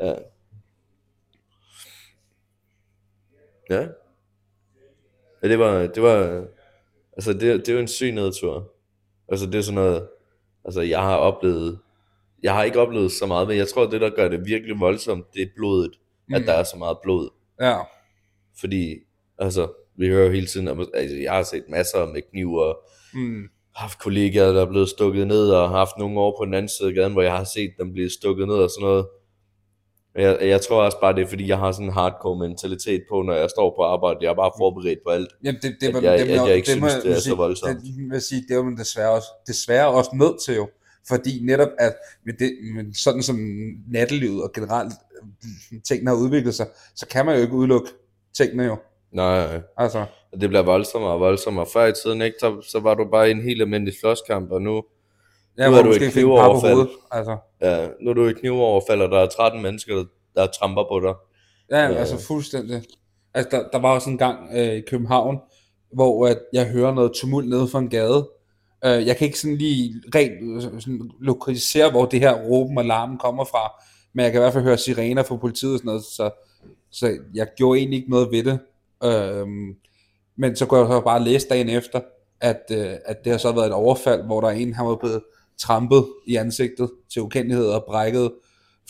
Ja. Ja. Ja, det var, det var, altså det, det er jo en syg nedtur. Altså det er sådan noget, altså jeg har oplevet, jeg har ikke oplevet så meget, men jeg tror, det der gør det virkelig voldsomt, det er blodet, mm. at der er så meget blod. Ja, Fordi, altså, vi hører hele tiden, at altså, jeg har set masser med kniv og mm. haft kollegaer, der er blevet stukket ned, og har haft nogle år på den anden side af gaden, hvor jeg har set dem blive stukket ned og sådan noget. Jeg, jeg tror også bare, det er fordi, jeg har sådan en hardcore mentalitet på, når jeg står på arbejde. Jeg er bare forberedt på alt. Jamen, det, det, At det, jeg- det, at jeg ikke synes, det er så sige, voldsomt. Det, vil sige, det er man desværre også, desværre også nødt til jo. Fordi netop at med det, med sådan som nattelivet og generelt øh, tingene har udviklet sig, så kan man jo ikke udelukke tingene jo. Nej, Altså, og det bliver voldsommere og voldsommere. Før i tiden, ikke, så, så var du bare i en helt almindelig slåskamp, og nu, jeg Nu er du på knivoverfald. Altså, ja, nu er du i knivoverfald, og der er 13 mennesker, der, der tramper på dig. Ja, Ja. altså fuldstændig. Altså, der, der var også en gang øh, i København, hvor at jeg hører noget tumult nede fra en gade. Øh, jeg kan ikke sådan lige rent øh, sådan lokalisere, hvor det her råben og larmen kommer fra, men jeg kan i hvert fald høre sirener fra politiet og sådan noget, så, så jeg gjorde egentlig ikke noget ved det. Øh, men så kunne jeg så bare læse dagen efter, at, øh, at det har så været et overfald, hvor der er en, han var blevet trampet i ansigtet til ukendelighed og brækket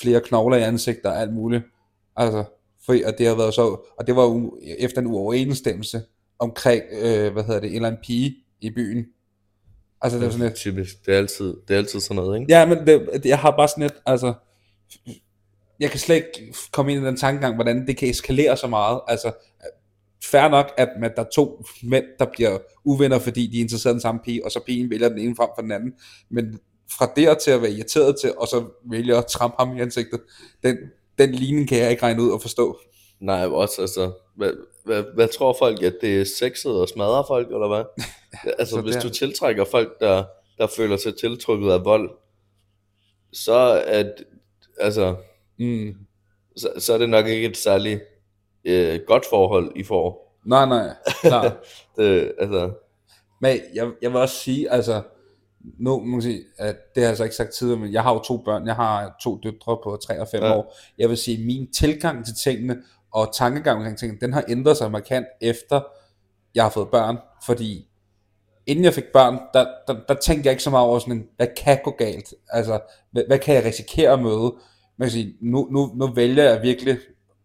flere knogler i ansigtet og alt muligt. Altså, for, og det har været så, og det var jo efter en uoverensstemmelse omkring, øh, hvad hedder det, en eller anden pige i byen. Altså, det var sådan et, Typisk. Det er altid, det er altid sådan noget, ikke? ja, men det, jeg har bare sådan et, altså, jeg kan slet ikke komme ind i den tankegang, hvordan det kan eskalere så meget. Altså, fair nok, at man, der er to mænd, der bliver uvenner, fordi de er interesseret i den samme pige, og så pigen vælger den ene frem for den anden. Men fra der til at være irriteret til, og så vælger at trampe ham i ansigtet, den, den ligning kan jeg ikke regne ud og forstå. Nej, også altså, hvad, hvad, hvad tror folk, at det er sexet og smadrer folk, eller hvad? altså, så hvis du er- tiltrækker folk, der, der føler sig tiltrukket af vold, så er, altså, Mm. så, så er det nok ikke et særligt øh, godt forhold, I får. Nej, nej, klart. Det, altså, Men jeg, jeg vil også sige, altså, nu må man sige, at det har jeg altså ikke sagt tidligere, men jeg har jo to børn, jeg har to døtre på 3 og 5 Ja. ja. år. Jeg vil sige, at min tilgang til tingene, og tankegang omkring tingene, den har ændret sig markant efter, jeg har fået børn, fordi inden jeg fik børn, der, der, der tænkte jeg ikke så meget over sådan en, hvad kan gå galt? Altså, hvad, hvad kan jeg risikere at møde? Man kan sige, nu, nu, nu vælger jeg virkelig,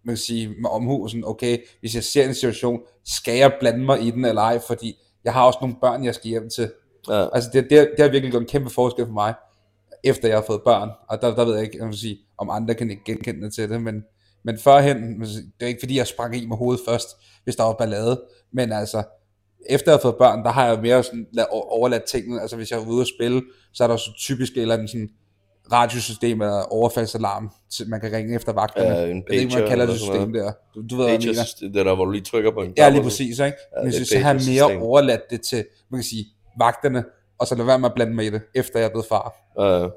man kan sige, med omhu, sådan, okay, hvis jeg ser en situation, skal jeg blande mig i den eller ej, fordi jeg har også nogle børn, jeg skal hjem til. ja, Altså, det, det, det har virkelig gjort en kæmpe forskel for mig, efter jeg har fået børn. Og der, der ved jeg ikke, man kan sige, om andre kan ikke genkende det til det, men, men førhen, det er ikke fordi, jeg sprang i med hovedet først, hvis der var ballade, men altså, efter jeg har fået børn, der har jeg mere sådan lad, overladt tingene, altså hvis jeg er ude at spille, så er der så typisk et eller andet sådan radiosystem eller overfaldsalarm, til man kan ringe efter vagterne. Ja, en jeg ved ikke, pager man kalder det system der. Du, du ved, hvad jeg pages, det er der, hvor du lige trykker på en Ja, lige og så- præcis, ikke? Ja, Men det er så har jeg mere overladt det til, man kan sige, vagterne, og så lade være med at blande mig i det, efter jeg er blevet far. Ja,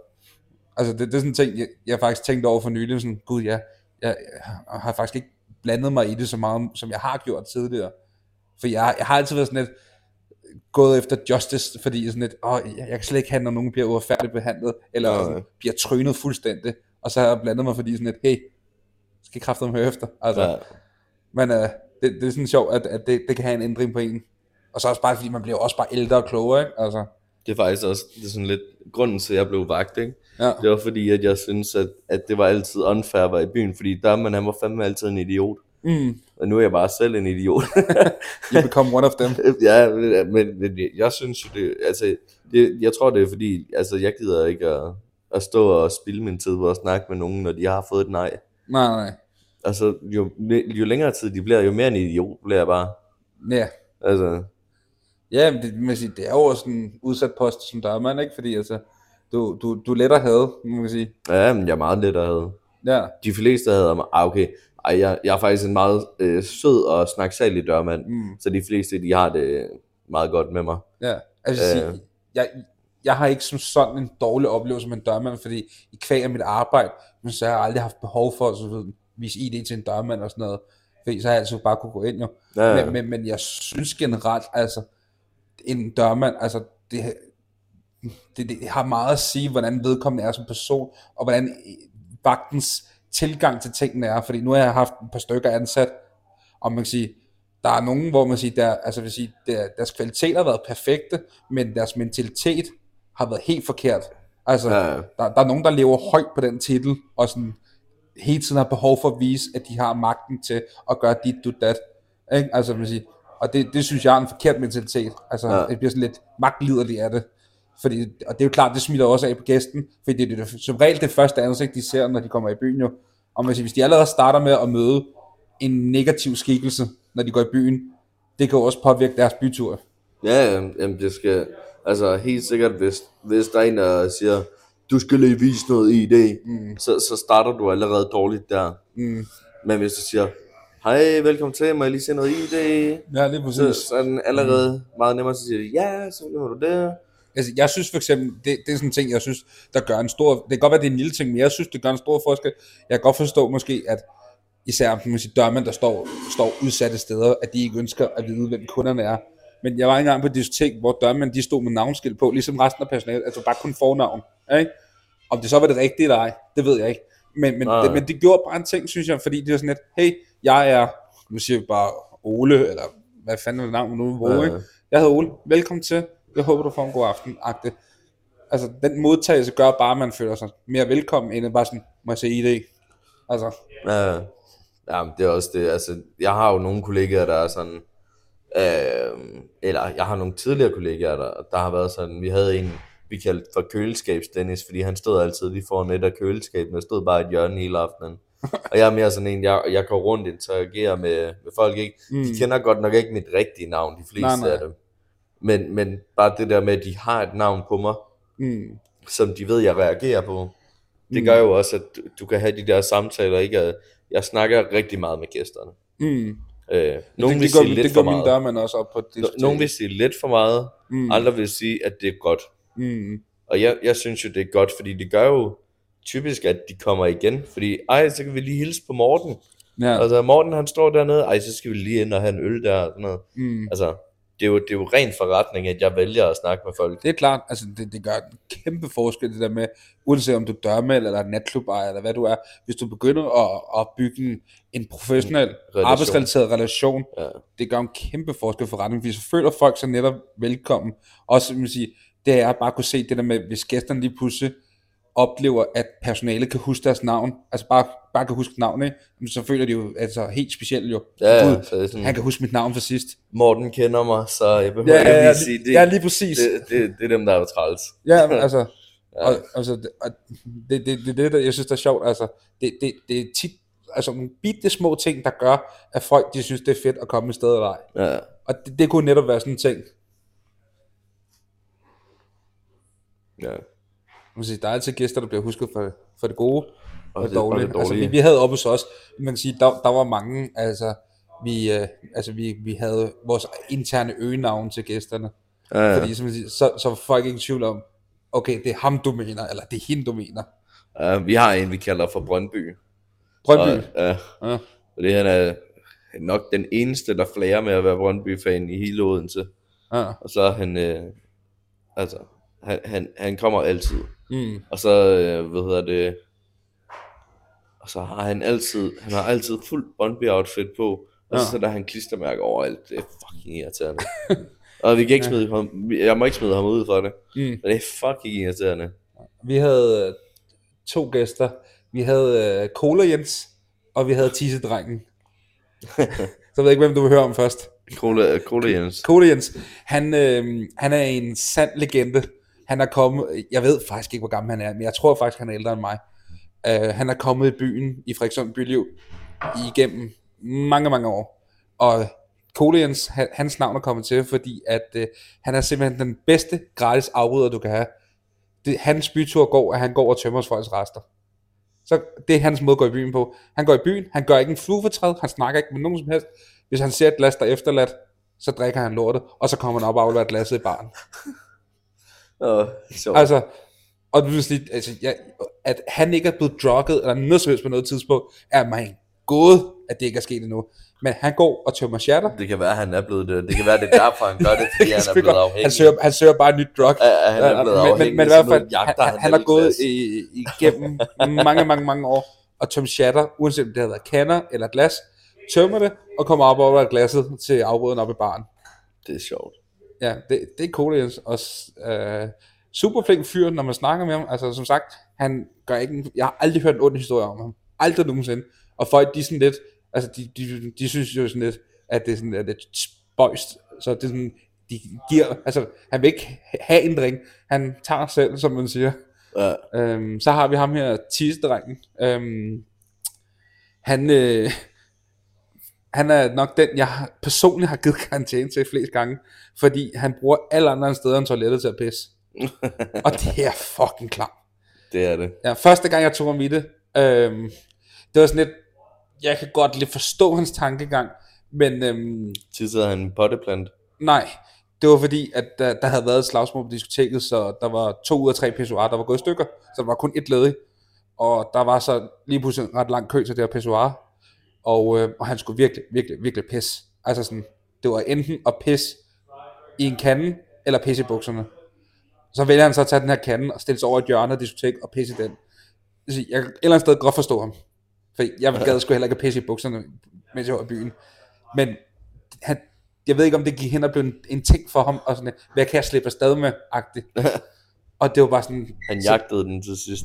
Altså, det, det er sådan en ting, jeg, jeg har faktisk tænkt over for nylig, sådan, gud, jeg, jeg, jeg har faktisk ikke blandet mig i det så meget, som jeg har gjort tidligere. For jeg, jeg har altid været sådan lidt, gået efter justice, fordi sådan lidt, åh, jeg kan slet ikke have, når nogen bliver uretfærdigt behandlet, eller sådan, bliver trynet fuldstændig, og så har jeg blandet mig, fordi sådan lidt, hey, skal kraftedeme høre efter, altså, ja. men øh, det, det er sådan sjovt, at, at det, det kan have en ændring på en, og så også bare, fordi man bliver også bare ældre og klogere, ikke? altså, Det er faktisk også det er sådan lidt grunden til, at jeg blev vagt, ikke? ja, Det var fordi, at jeg synes, at, at det var altid unfair at være i byen, fordi der man han var fandme altid en idiot. mm, Og nu er jeg bare selv en idiot. you become one of them, ja, men, men jeg synes jo det, altså, det, jeg tror det er fordi, altså jeg gider ikke at, at stå og spille min tid på at snakke med nogen, når de har fået et nej. nej, nej, Altså, jo, jo længere tid de bliver, jo mere en idiot bliver jeg bare. ja, Altså, Ja, men det, man sige, det er jo også en udsat post som dørmand, ikke? Fordi altså, du, du, du er let at have, man kan sige. ja, men jeg er meget let at have. Ja, De fleste havde mig, ah, okay, ej, jeg, jeg er faktisk en meget øh, sød og snaksalig dørmand, mm, så de fleste, de har det meget godt med mig. ja. Altså, Øh. sige, jeg, jeg har ikke som sådan en dårlig oplevelse med en dørmand, fordi i kvæg af mit arbejde, men så har jeg aldrig haft behov for at så ved, vise ID til en dørmand og sådan noget. Fordi så har jeg altid bare kunne gå ind jo. Ja. Men, men, men jeg synes generelt, altså, en dørmand, altså, det, det, det har meget at sige, hvordan vedkommende er som person, og hvordan vagtens tilgang til tingene er, fordi nu har jeg haft et par stykker ansat, og man kan sige, der er nogen, hvor man siger, der, altså vil sige, der, deres kvalitet har været perfekte, men deres mentalitet har været helt forkert. Altså, Ja. der, der er nogen, der lever højt på den titel, og sådan hele tiden har behov for at vise, at de har magten til at gøre dit, du, dat. Ikke? Altså, man siger, og det, det synes jeg er en forkert mentalitet. Altså, ja. det bliver sådan lidt magtliderligt af det. Fordi, og det er jo klart, det smitter også af på gæsten, fordi det er det, som regel det første ansigt, de ser, når de kommer i byen jo. Og man siger, hvis de allerede starter med at møde en negativ skikkelse, når de går i byen, det kan jo også påvirke deres bytur. Ja, jamen, det skal, altså helt sikkert, hvis, hvis der er en, der siger, du skal lige vise noget ID, mm. så, så starter du allerede dårligt der. Mm. Men hvis du siger, hej, velkommen til, må jeg lige se noget ID? Ja, det er Så, præcis. så er den allerede meget nemmere, så siger de, ja, så må du det. Altså, jeg synes for eksempel, det, det er sådan en ting, jeg synes, der gør en stor, det kan godt være, det er en lille ting, men jeg synes, det gør en stor forskel. Jeg kan godt forstå måske, at især man siger, dørmænd, der står, står udsatte steder, at de ikke ønsker at vide, hvem kunderne er. Men jeg var engang på et diskotek, hvor dørmænd, de stod med navnskilt på, ligesom resten af personalet, altså bare kun fornavn. Ikke? Om det så var det rigtige eller ej, det ved jeg ikke. Men, men, det, men det gjorde bare en ting, synes jeg, fordi det var sådan lidt, hey, jeg er, nu siger vi bare Ole, eller hvad fanden er det navn nu, hvor, ikke? Jeg hedder Ole, velkommen til, jeg håber, du får en god aften, agte. Altså, den modtagelse gør bare, at man føler sig mere velkommen, end at bare sådan, må jeg se ID? Altså, Ja, ja det er også det, altså, jeg har jo nogle kollegaer, der er sådan, øh, eller jeg har nogle tidligere kollegaer, der, der har været sådan, vi havde en, vi kaldte for køleskabs Dennis, fordi han stod altid lige foran et af køleskabene, og stod bare et hjørne hele aftenen. Og jeg er mere sådan en, jeg, jeg går rundt og interagerer med, med folk, ikke? Mm. De kender godt nok ikke mit rigtige navn, de fleste Nej, nej. af dem. Men, men bare det der med, at de har et navn på mig, mm, som de ved, jeg reagerer på. Det Mm. gør jo også, at du- du kan have de der samtaler, ikke? At Jeg snakker rigtig meget med gæsterne. mm. Øh, nogen det, vil det, lidt det for min meget. dørmand også op på det. No- Nogen vil sige lidt for meget, mm, andre vil sige, at det er godt. mm, Og jeg, jeg synes jo, det er godt, fordi det gør jo typisk, at de kommer igen. Fordi, ej, så kan vi lige hilse på Morten. ja, Ja. Altså, Morten han står dernede, ej, så skal vi lige ind og have en øl der. Og sådan noget. mm. Altså, det er, jo, det er jo ren forretning, at jeg vælger at snakke med folk. Det er klart, altså det, det gør en kæmpe forskel, det der med, uanset om du er dørmand eller natklubejer, eller hvad du er, hvis du begynder at, at bygge en, en professionel, Relation. arbejdsrelateret relation, Ja. det gør en kæmpe forskel for retning, fordi så føler folk sig netop velkommen. Også, vil sige, det er at bare kunne se det der med, hvis gæsterne lige pludselig oplever, at personalet kan huske deres navn, altså bare, bare kan huske navnet, så føler de jo altså helt specielt jo. Ja, Gud, ja, så sådan, han kan huske mit navn fra sidst. Morten kender mig, så jeg behøver Ja, ikke ja, lige ja, sige det. ja, lige præcis. det, det, det er dem, der er jo træls. Ja, men altså, Ja. og, altså det, og det, det, det, det, der, jeg synes, der er sjovt, altså, det, det, det er tit, altså nogle bitte små ting, der gør, at folk, de synes, det er fedt at komme et sted eller ej. Ja. Og det, det kunne netop være sådan en ting. ja. Man kan sige, der er altid gæster, der bliver husket for, for det gode og, det- det, dårlige. og det Altså, vi, vi havde oppe hos os, man kan sige, der, der var mange, altså, vi, øh, altså vi, vi havde vores interne øgenavn til gæsterne. Ja, ja. Fordi som siger, så, så var folk ikke i tvivl om, okay, det er ham, du mener, eller det er hende, du mener. ja, vi har en, vi kalder for Brøndby. Brøndby. Og, ja, Ja. og det han er nok den eneste, der flager med at være Brøndby-fan i hele Odense. Ja. Og så er han, øh, altså, han, han, han kommer altid. Mm. Og så, øh, hvad hedder det, og så har han altid, han har altid fuld Bondby outfit på, og så Ja. han klistermærker overalt. Det er fucking irriterende. og vi kan ikke smide ham, jeg må ikke smide ham ud for det. Mm. Men det er fucking irriterende. Vi havde øh, to gæster. Vi havde øh, Cola Jens, og vi havde Tisse-drengen. så jeg ved ikke, hvem du vil høre om først. Cola, Cola Jens. Cola Jens, han, øh, han er en sand legende. Han er kommet, jeg ved faktisk ikke, hvor gammel han er, men jeg tror faktisk, han er ældre end mig. Uh, han er kommet i byen, i Frederikssund Byliv, igennem mange, mange år. Og han, hans navn er kommet til, fordi at uh, han er simpelthen den bedste gratis afbryder, du kan have. Det, hans bytur går, at han går og tømmer folks rester. Så det er hans måde at gå i byen på. Han går i byen, han gør ikke en fluefortræd, han snakker ikke med nogen som helst. Hvis han ser et glas, der er efterladt, så drikker han lortet, og så kommer han op og afleverer glasset i baren. Åh, sjovt. Altså, og du vil sige, altså, jeg, at han ikke er blevet drugget, eller noget som helst på noget tidspunkt, er mig gåde, at det ikke er sket endnu. Men han går og tømmer shatter. Det kan være, at han er blevet det. Det kan være, det er derfor, han gør det, fordi han er blevet afhængig. han, søger, han søger bare et nyt drug. Ja, han er blevet men, men, afhængig, men i hvert fald, han, han han har gået i, igennem mange, mange, mange år og tømt shatter, uanset om det har været kander eller glas, tømmer det og kommer op over glasset til afbruden op i baren. Det er sjovt. Ja, det, det er cool, Jens. Og øh, super flink fyr, når man snakker med ham. Altså, som sagt, han gør ikke en, Jeg har aldrig hørt en ond historie om ham. Aldrig nogensinde. Og folk, de er sådan lidt... Altså, de, de, de synes jo sådan lidt, at det er sådan lidt spøjst. Så det er sådan, de giver... Altså, han vil ikke have en drink. Han tager selv, som man siger. Ja, Øhm, så har vi ham her, Tisse-drengen. Øhm, han, øh, han er nok den, jeg personligt har givet karantæne til flest gange, fordi han bruger alle andre steder end toilettet til at pisse. Og det er fucking klam. det er det. Ja, første gang jeg tog ham i det, øhm, det var sådan lidt, jeg kan godt lidt forstå hans tankegang, men øhm, Tissede han en potteplant. Nej, det var fordi, at der, der havde været et slagsmål på diskoteket, så der var to ud af tre pissoirer, der var gået i stykker, så der var kun et ledig. Og der var så lige pludselig en ret lang kø til det her pissoir, og, øh, og han skulle virkelig, virkelig, virkelig pisse. Altså sådan, det var enten at pisse i en kande, eller pisse i bukserne. Så vælger han så at tage den her kande og stille sig over et hjørne af diskotek og pisse i den. Jeg kan et eller andet sted godt forstå ham. For jeg gad sgu heller ikke at pisse i bukserne, mens jeg var i byen. Men han, jeg ved ikke, om det gik hen og blev en, en ting for ham, og sådan, hvad kan jeg slippe afsted med, agtigt. og det var bare sådan, Han så- jagtede den til sidst.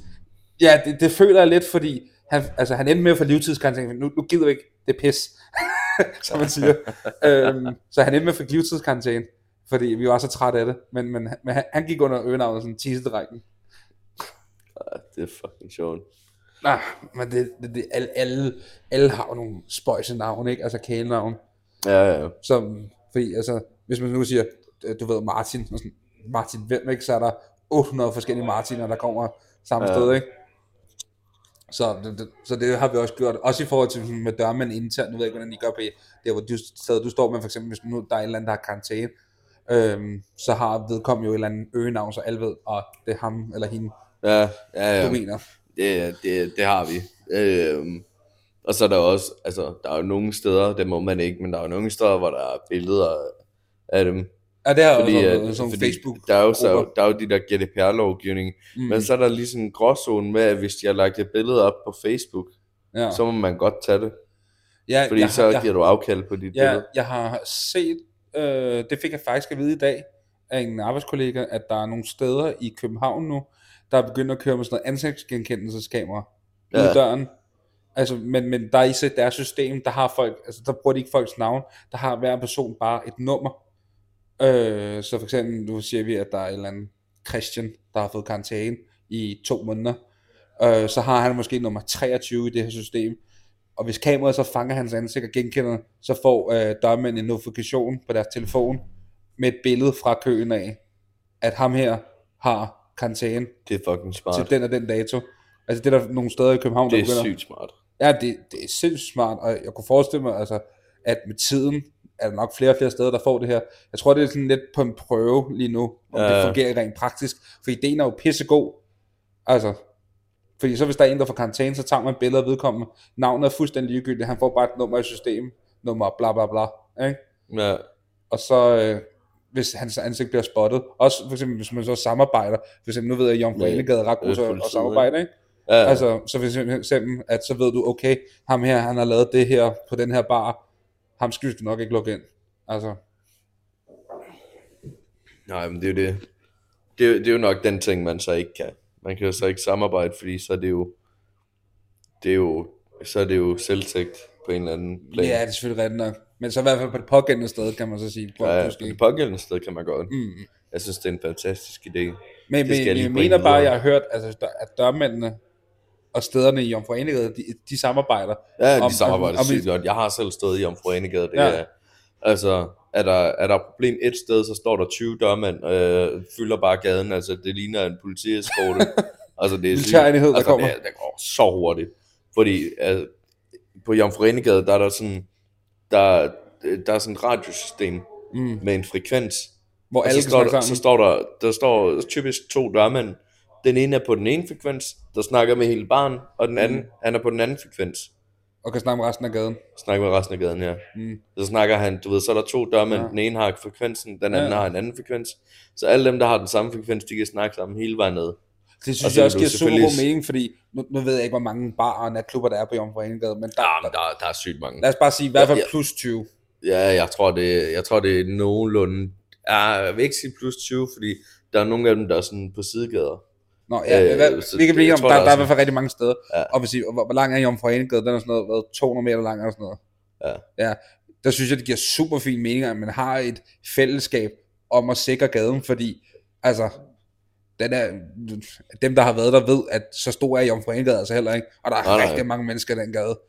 ja, det, det føler jeg lidt, fordi han, altså, han endte med at få livstidskarantæne, nu, nu gider vi ikke, det er pis, som man siger. øhm, så han endte med at få livstidskarantæne, fordi vi var så trætte af det, men, men, men han, han gik under øgenavnet sådan tissedrækken. Ja, det er fucking sjovt. Ah, men det, det, det alle, alle, alle har jo nogle spøjse navn, ikke? Altså kælenavn. Ja, ja. Som, fordi altså, hvis man nu siger, øh, du ved Martin, og sådan, Martin hvem, ikke? Så er der 800 forskellige Martiner, der kommer samme Ja. ja. sted, ikke? Så det, det, så det har vi også gjort, også i forhold til med dørmænd internt, nu ved jeg ikke, hvordan I gør på der, hvor du, stedet, du står med, for eksempel, hvis nu der er en eller anden, der har karantæne, øhm, så har vedkommende jo et eller andet øgenavn, så alle ved, at det er ham eller hende, Ja, ja, ja. du mener. Det, det, det har vi. Øhm, og så er der også, altså, der er jo nogle steder, det må man ikke, men der er jo nogle steder, hvor der er billeder af dem. Ja, det har Fordi, også noget, sådan fordi Facebook. der er, jo, så, der er jo de der GDPR-lovgivning, Mm. men så er der lige sådan en gråzone med, at hvis de har lagt et billede op på Facebook, ja. så må man godt tage det, ja, fordi jeg, så jeg, giver du afkald på dit Ja, billede. jeg har set, øh, det fik jeg faktisk at vide i dag af en arbejdskollega, at der er nogle steder i København nu, der er begyndt at køre med sådan noget ansigtsgenkendelseskamera ja. Ud døren. Altså, men, men der er i deres system, der har folk, altså der bruger de ikke folks navn, der har hver person bare et nummer. Øh, så for eksempel, nu siger vi, at der er en eller anden Christian, der har fået karantæne i to måneder. Øh, så har han måske nummer 23 i det her system. Og hvis kameraet så fanger hans ansigt og genkender, så får øh, dørmænd en notifikation på deres telefon med et billede fra køen af, at ham her har karantæne Det er fucking smart. til den og den dato. Altså det er der nogle steder i København, det der er begynder. sygt smart. Ja, det, det er sindssygt smart, og jeg kunne forestille mig, altså, at med tiden er der nok flere og flere steder, der får det her. Jeg tror, det er sådan lidt på en prøve lige nu, om Ja. det fungerer rent praktisk. For ideen er jo pissegod. Altså, fordi så hvis der er en, der får karantæne, så tager man billeder af vedkommende. Navnet er fuldstændig ligegyldigt. Han får bare et nummer i systemet. Nummer bla bla bla. Ikke? Ja, Og så, øh, hvis hans ansigt bliver spottet. Også for eksempel, hvis man så samarbejder. For eksempel, nu ved jeg, at Jomfru Ja, Enegade er ret god til at- samarbejde, ikke? Ja, altså, så for eksempel, at så ved du, okay, ham her, han har lavet det her på den her bar. Ham skal vi nok ikke lukke ind. Altså, nej, men det er jo det. Det er, det er jo nok den ting, man så ikke kan. Man kan jo så ikke samarbejde, fordi så er det jo, det er jo, så er det jo selvtægt på en eller anden plan. ja, det er selvfølgelig rigtigt nok. Men så i hvert fald på det pågældende sted, kan man så sige, ja, ja, på det pågældende sted kan man godt. Mm. Jeg synes, det er en fantastisk idé. Men, men jeg jeg, mener bare, videre. jeg har hørt, altså, at dørmændene og stederne i Jomfru de, de samarbejder. Ja, de Om- samarbejder om- om- sygt godt. Jeg har selv stået i Omfru Enegade. Det Ja. er, altså, er der, er der problem et sted, så står der 20 dørmænd, øh, fylder bare gaden. Altså, det ligner en politieskorte. altså, det er sygt. Militærenhed, der altså, kommer. Det, det går så hurtigt. Fordi altså, på Jomfru Enegade, der er der sådan, der, der er sådan et radiosystem Mm. med en frekvens. Hvor alle så står, der, så står der, der står typisk to dørmænd. Den ene er på den ene frekvens, der snakker med hele barn, og den anden, Mm. han er på den anden frekvens og kan snakke med resten af gaden. snakke med resten af gaden her. Mm. Så snakker han, du ved, så er der to dørmænd, Ja. ja. den ene har frekvensen, den anden Ja. ja. har en anden frekvens. Så alle dem, der har den samme frekvens, de kan snakke sammen hele vejen ned. Det synes Og jeg også giver super god mening, fordi nu, nu ved jeg ikke, hvor mange barer og natklubber der er på Jomfru Enegade, men der, Ja, der, der er sygt mange. lad os bare sige i hvert fald Ja, ja. plus 20. Ja, jeg tror, det, jeg tror, det er nogenlunde... Ja, jeg vil ikke sige plus 20, fordi der er nogle af dem, der er sådan på sidegader. Nå, ja, Øh, hvad, vi kan blive om, der, der er der er i hvert fald rigtig mange steder. Ja. Og hvis I, hvor, hvor lang er Jomfru Enegade? Den er sådan noget, hvad, 200 meter lang eller sådan noget. Ja. ja. Der synes jeg, det giver super fin mening, at man har et fællesskab om at sikre gaden, fordi, altså, den er, dem, der har været der, ved, at så stor er Jomfru Enegade altså heller ikke. Og der er Nej, nej. rigtig mange mennesker i den gade.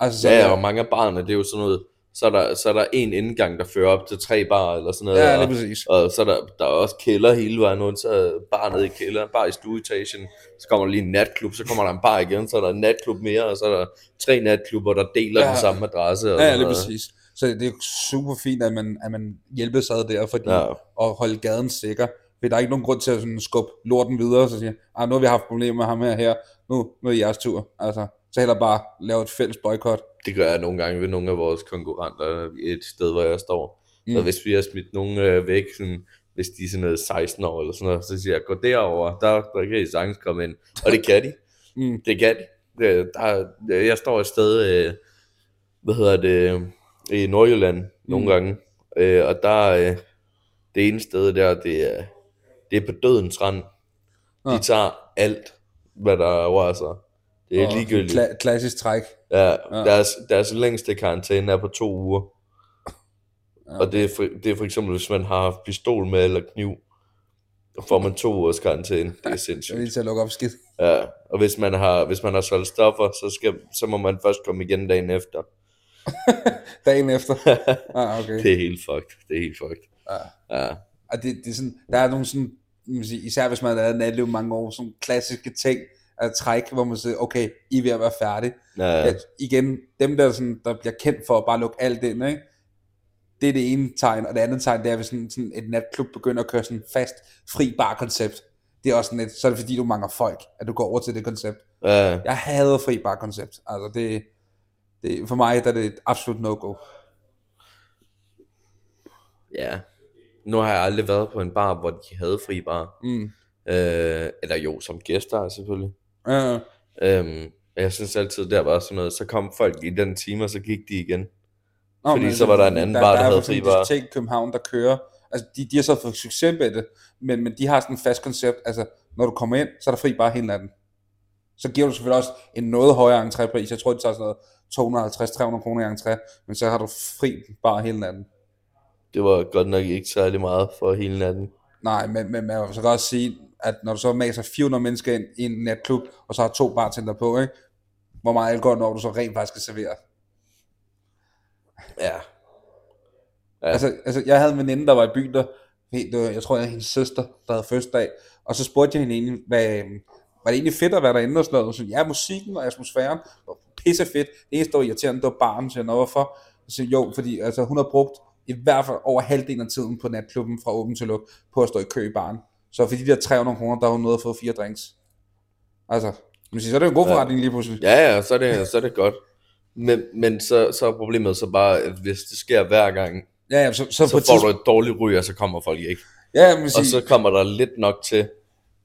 Altså, så Ja, og mange af barne, det er jo sådan noget... Så er der, så er der en indgang, der fører op til tre bar eller sådan noget. ja, og- det er præcis. Og så er der, der er også kælder hele vejen rundt, så bar nede i kælderen, bar i stueetagen, så kommer der lige en natklub, så kommer der en bar igen, så er der en natklub mere, og så er der tre natklubber, der deler Ja. den samme adresse. Og Ja, det er præcis. Så det er super fint, at man, at man hjælpes ad der, fordi Ja. at holde gaden sikker. For der er ikke nogen grund til at sådan skubbe lorten videre, så siger, ah, nu har vi haft problemer med ham her, her. Nu, nu er det jeres tur. Altså, så heller bare lave et fælles boykot. Det gør jeg nogle gange ved nogle af vores konkurrenter et sted, hvor jeg står. Mm. Så hvis vi har smidt nogen øh, væk, sådan, hvis de er sådan noget 16 år eller sådan noget, så siger jeg, gå derover, der, der kan I sagtens komme ind. Og det kan de. Mm. Det kan de. Det, der, jeg står et sted, øh, hvad hedder det, i Nordjylland nogle Mm. gange, øh, og der øh, det ene sted der, det er, det er på dødens rand. De tager alt, hvad der rører sig. Det er Og ligegyldigt. Kla- klassisk træk. Ja, Ja. deres, deres længste karantæne er på to uger. Ja. Og det er, for, det er for eksempel, hvis man har haft pistol med eller kniv, får man to ugers karantæne. Det er er sindssygt. lige til at lukke op skidt. Ja, og hvis man har, hvis man har solgt stoffer, så, skal, så må man først komme igen dagen efter. Dagen efter. ah, okay. Det er helt fucked. Det er helt fucked. Ja. Ja. Og det, det er sådan, der er nogle sådan, man sige, især hvis man har lavet natliv mange år, sådan klassiske ting at træk, hvor man siger, okay, I er ved at være færdige. Ja, Ja. Igen, dem der, sådan, der bliver kendt for at bare lukke alt ind, ikke? det er det ene tegn, og det andet tegn, det er, hvis sådan, sådan et natklub begynder at køre sådan fast fri bar koncept. Det er også sådan lidt, så er det fordi, du mangler folk, at du går over til det koncept. ja. Jeg hader fri bar koncept. Altså det, det, for mig der er det et absolut no-go. ja. Nu har jeg aldrig været på en bar, hvor de havde fri bar. Mm. Øh, eller jo, som gæster selvfølgelig. Uh, Øhm, jeg synes altid, der var sådan noget, så kom folk i den time, og så gik de igen. Nå, Fordi men så var der en anden bar, der er havde fri bar. diskotek i København, der kører. Altså, de, de har så fået succes med det, men, men de har sådan et fast koncept. Altså, når du kommer ind, så er der fri bar hele natten. Så giver du selvfølgelig også en noget højere entrépris. Jeg tror, det tager sådan noget 250-300 kroner i entré, men så har du fri bar hele natten. Det var godt nok ikke særlig meget for hele natten. Nej, men, men man kan så godt sige, at når du så maser 400 mennesker ind i en natklub, og så har to bartender på, ikke? hvor meget alkohol når du så rent faktisk skal servere. Ja. Ja. Altså, altså, jeg havde en veninde, der var i byen, der, jeg tror, jeg hendes søster, der havde fødselsdag, og så spurgte jeg hende egentlig, hvad, var det egentlig fedt at være derinde og sådan noget? Og så, ja, musikken og atmosfæren var pisse fedt. Det eneste, der var irriterende, det var barn, så jeg, "Nå, hvorfor? Så jo, fordi altså, hun har brugt i hvert fald over halvdelen af tiden på natklubben fra åben til luk, på at stå i kø i baren. Så for de der 300 kroner, der har hun nået at få fire drinks. Altså, man siger, så er det jo en god Ja. forretning lige pludselig. Ja, ja, så er det, så er det godt. Men, men så, så er problemet så bare, at hvis det sker hver gang, Ja, ja, så, så, Så på får du tidspunkt, et dårligt ryg, og så kommer folk ikke. ja, man Og sige, så kommer der lidt nok til,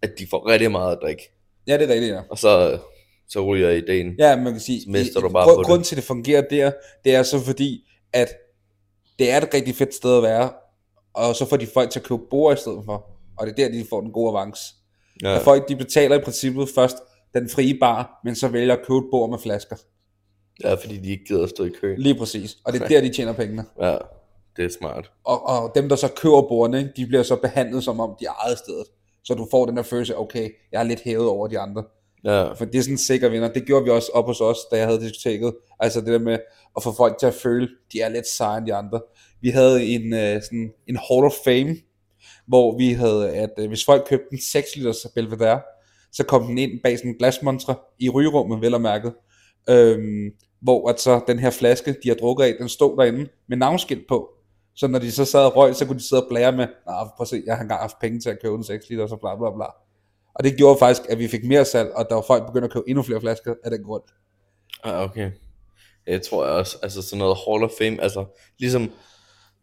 at de får rigtig meget at drikke. ja, det er rigtigt, ja. Og så, så ryger ideen. Ja, man kan sige, mister du bare grund, på det. Grunden til, at det fungerer der, det er så fordi, at det er et rigtig fedt sted at være, og så får de folk til at købe bord i stedet for, og det er der, de får den gode avance. Ja. At folk, de betaler i princippet først den frie bar, men så vælger at købe et bord med flasker. ja fordi de ikke gider at stå i kø. Lige præcis. Og det er der, de tjener pengene. Ja, det er smart. Og, og dem, der så køber bordene, de bliver så behandlet som om de er ejet stedet. Så du får den der følelse, okay, jeg er lidt hævet over de andre. Ja, For det er sådan en sikker vinder. Det gjorde vi også op hos os, da jeg havde diskoteket. Altså det der med at få folk til at føle, de er lidt sejere end de andre. Vi havde en, øh, sådan en Hall of Fame, hvor vi havde, at øh, hvis folk købte en 6 liters Belvedere, så kom den ind bag sådan en glasmontre i rygerummet, vel og mærket. Øhm, hvor at så den her flaske, de har drukket af, den stod derinde med navnskilt på. Så når de så sad og røg, så kunne de sidde og blære med, nej, prøv at se, jeg har engang haft penge til at købe en 6 liter, så bla bla bla. Og det gjorde faktisk, at vi fik mere salg, og der var folk begyndte at købe endnu flere flasker af den grund. ah, okay. Jeg tror jeg også, altså sådan noget Hall of Fame, altså ligesom,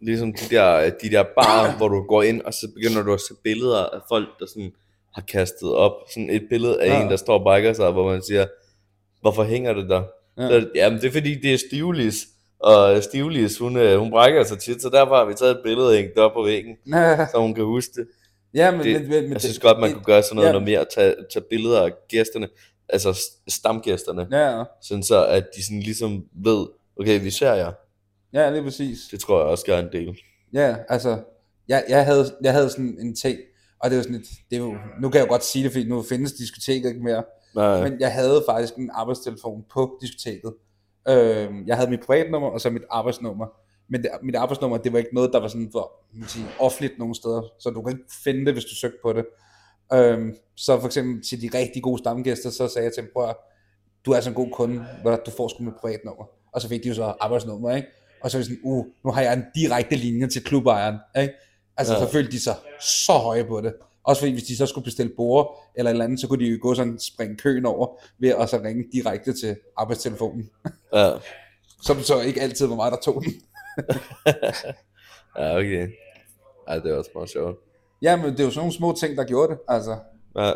ligesom de der, de der bar, hvor du går ind, og så begynder du at se billeder af folk, der sådan har kastet op. Sådan et billede af Ja. en, der står og brækker sig, hvor man siger, hvorfor hænger det der? Ja. Så, jamen det er fordi, det er Stivlis, og Stivlis, hun, øh, hun brækker sig tit, så derfor har vi taget et billede og hængt op på væggen, så hun kan huske det. ja, men, det men, men, Jeg synes godt, man kunne gøre sådan noget, ja. noget mere, tage, tage billeder af gæsterne, altså stamgæsterne, Ja, ja. sådan så at de sådan ligesom ved, okay, vi ser jer. Ja, lige præcis. Det tror jeg også gør en del. Ja, altså, jeg, jeg, havde, jeg havde sådan en ting, og det var sådan et, det jo, nu kan jeg jo godt sige det, fordi nu findes diskoteket ikke mere, Nej, men jeg havde faktisk en arbejdstelefon på diskoteket. Øhm, jeg havde mit privatnummer, og så mit arbejdsnummer. Men det, mit arbejdsnummer, det var ikke noget, der var sådan for, man sige, offentligt nogen steder, så du kan ikke finde det, hvis du søgte på det. Øhm, så for eksempel til de rigtig gode stamgæster, så sagde jeg til dem, prøv du er altså en god kunde, du, du får sgu mit privatnummer. Og så fik de jo så arbejdsnummer, ikke? Og så var jeg sådan, uh, nu har jeg en direkte linje til klubejeren, ikke? Altså, ja. Så følte de sig så høje på det. Også fordi, hvis de så skulle bestille bord eller et eller andet, så kunne de jo gå sådan springe køen over ved at så ringe direkte til arbejdstelefonen. ja. Som så ikke altid var mig, der tog den. ja, okay. Ej, det er også meget sjovt. Ja, men det er jo sådan nogle små ting, der gjorde det. Altså, Ja.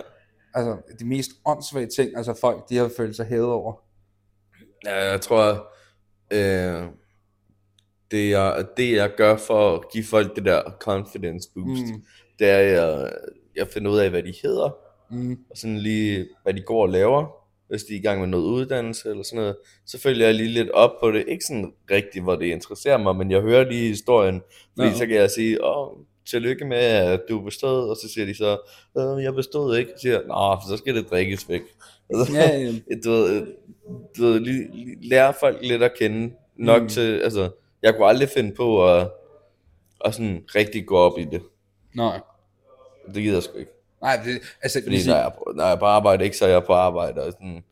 altså de mest åndssvage ting, altså folk, de har følt sig hævet over. Ja, jeg tror, øh, det, jeg, det jeg gør for at give folk det der confidence boost, Mm. det er, at jeg, jeg finder ud af, hvad de hedder, Mm. og sådan lige, hvad de går og laver, hvis de er i gang med noget uddannelse eller sådan noget. Så følger jeg lige lidt op på det. Ikke sådan rigtigt, hvor det interesserer mig, men jeg hører lige historien, fordi Ja. så kan jeg sige, åh, tillykke med, at du bestod, og så siger de så, øh, jeg bestod ikke. Så siger nå, så skal det drikkes væk. Altså, Ja, ja. du ved, du ved lige, lige lære folk lidt at kende nok mm. til, altså, jeg kunne aldrig finde på at, at sådan rigtig gå op i det. Nej. Det gider jeg sgu ikke. Nej, det, altså, Fordi når jeg, når jeg er på arbejde, ikke, så er jeg på arbejde. Og sådan, jeg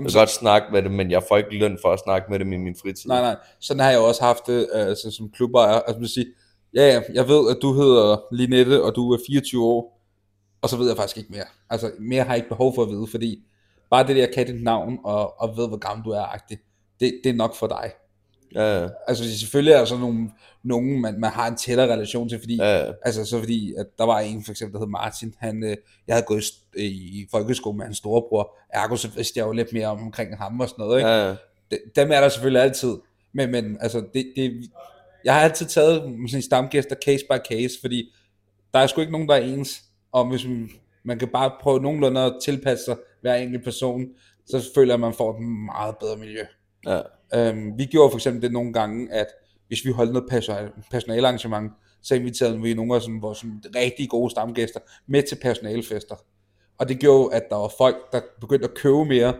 kan så- godt snakke med det, men jeg får ikke løn for at snakke med dem i min fritid. Nej, nej. Sådan har jeg også haft det altså, som klubejer. Altså, man sige, ja, ja, jeg ved, at du hedder Linette, og du er 24 år, og så ved jeg faktisk ikke mere. Altså, mere har jeg ikke behov for at vide, fordi bare det der, jeg kan dit navn, og, og ved, hvor gammel du er, agtig, det, det er nok for dig. Ja, ja, Altså, selvfølgelig er der sådan nogle, nogen, man, man har en tættere relation til, fordi, ja, ja. altså, så fordi, at der var en, for eksempel, der hed Martin, han, øh, jeg havde gået i, i folkeskole med hans storebror, ergo så vidste jeg jo lidt mere om, omkring ham og sådan noget, ikke? ja, ja. det, dem er der selvfølgelig altid, men, men altså, det, det, jeg har altid taget sådan stamgæster case by case, fordi der er sgu ikke nogen, der er ens, og hvis man, man kan bare prøve nogenlunde at tilpasse sig hver enkelt person, så føler jeg, at man får et meget bedre miljø. ja. Øhm, vi gjorde for eksempel det nogle gange, at hvis vi holdt noget personal, personalarrangement, så inviterede vi nogle af sådan, vores sådan, rigtig gode stamgæster med til personalefester. Og det gjorde, at der var folk, der begyndte at købe mere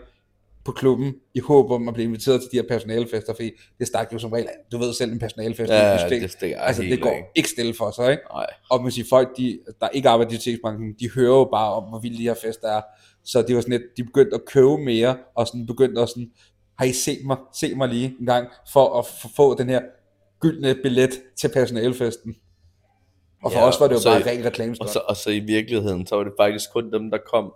på klubben, i håb om at blive inviteret til de her personalefester, fordi det stak jo som regel, du ved selv en personalefest, Ja, ja, diskotek. det stikker altså det går af. ikke stille for sig, ikke? Nej. Og man siger, folk, de, der ikke arbejder i diskoteksbranchen, de hører jo bare om, hvor vilde de her fester er. Så det var sådan lidt, de begyndte at købe mere, og sådan begyndte at sådan, har I set mig, se mig lige en gang, for at få den her gyldne billet til personalefesten. Og for Ja, os var det jo bare ren reklamestøj. Og så, og så i virkeligheden, så var det faktisk kun dem, der kom,